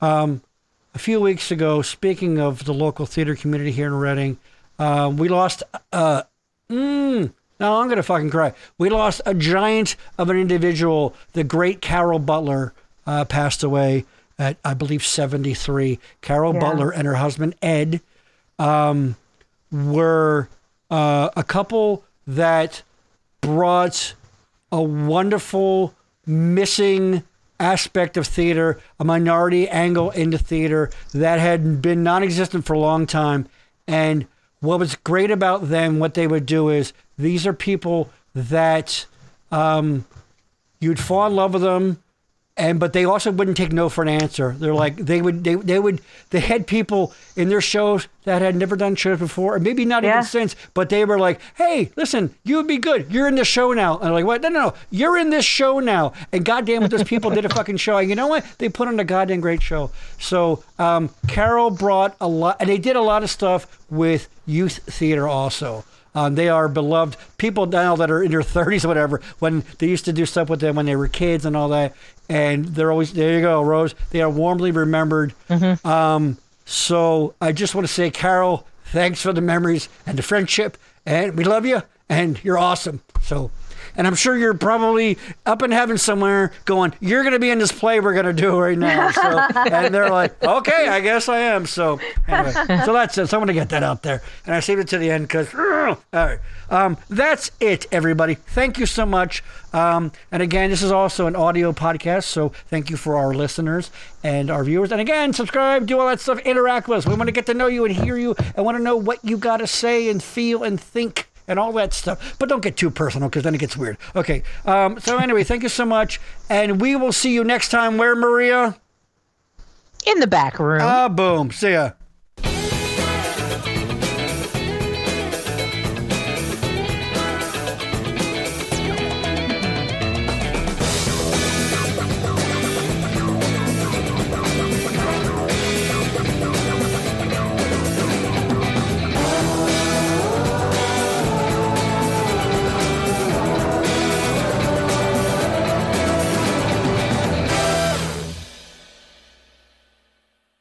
Um, a few weeks ago, speaking of the local theater community here in Reading, uh, we lost. Uh, mm, now I'm gonna fucking cry. We lost a giant of an individual. The great Carol Butler uh, passed away at I believe 73. Carol Yeah. Butler and her husband Ed um, were uh, a couple that brought a wonderful missing aspect of theater, a minority angle into theater that had been non existent for a long time. And what was great about them, what they would do is these are people that um, you'd fall in love with them and but they also wouldn't take no for an answer. They're like they would they, they would they had people in their shows that had never done shows before, or maybe not Yeah. even since, but they were like, "Hey, listen, you would be good. You're in the show now." And they're like, "What? No, no, no. You're in this show now." And goddamn it, those people did a fucking show. And you know what? They put on a goddamn great show. So um, Carol brought a lot, and they did a lot of stuff with youth theater also. Um, they are beloved people now that are in their 30s or whatever, when they used to do stuff with them when they were kids and all that. And they're always, there you go, Rose. They are warmly remembered. Um, so I just want to say, Carol, thanks for the memories and the friendship. And we love you. And you're awesome. So, and I'm sure you're probably up in heaven somewhere going, you're going to be in this play we're going to do right now. So, and they're like, okay, I guess I am. So, anyway, so that's it. So I'm going to get that out there. And I saved it to the end because, all right. Um, that's it, everybody. Thank you so much. Um, and again, this is also an audio podcast. So thank you for our listeners and our viewers. And again, subscribe, do all that stuff, interact with us. We want to get to know you and hear you and want to know what you got to say and feel and think and all that stuff. But don't get too personal because then it gets weird. Okay. Um, so anyway, thank you so much. And we will see you next time. Where, Maria? In the back room. Ah, boom. See ya.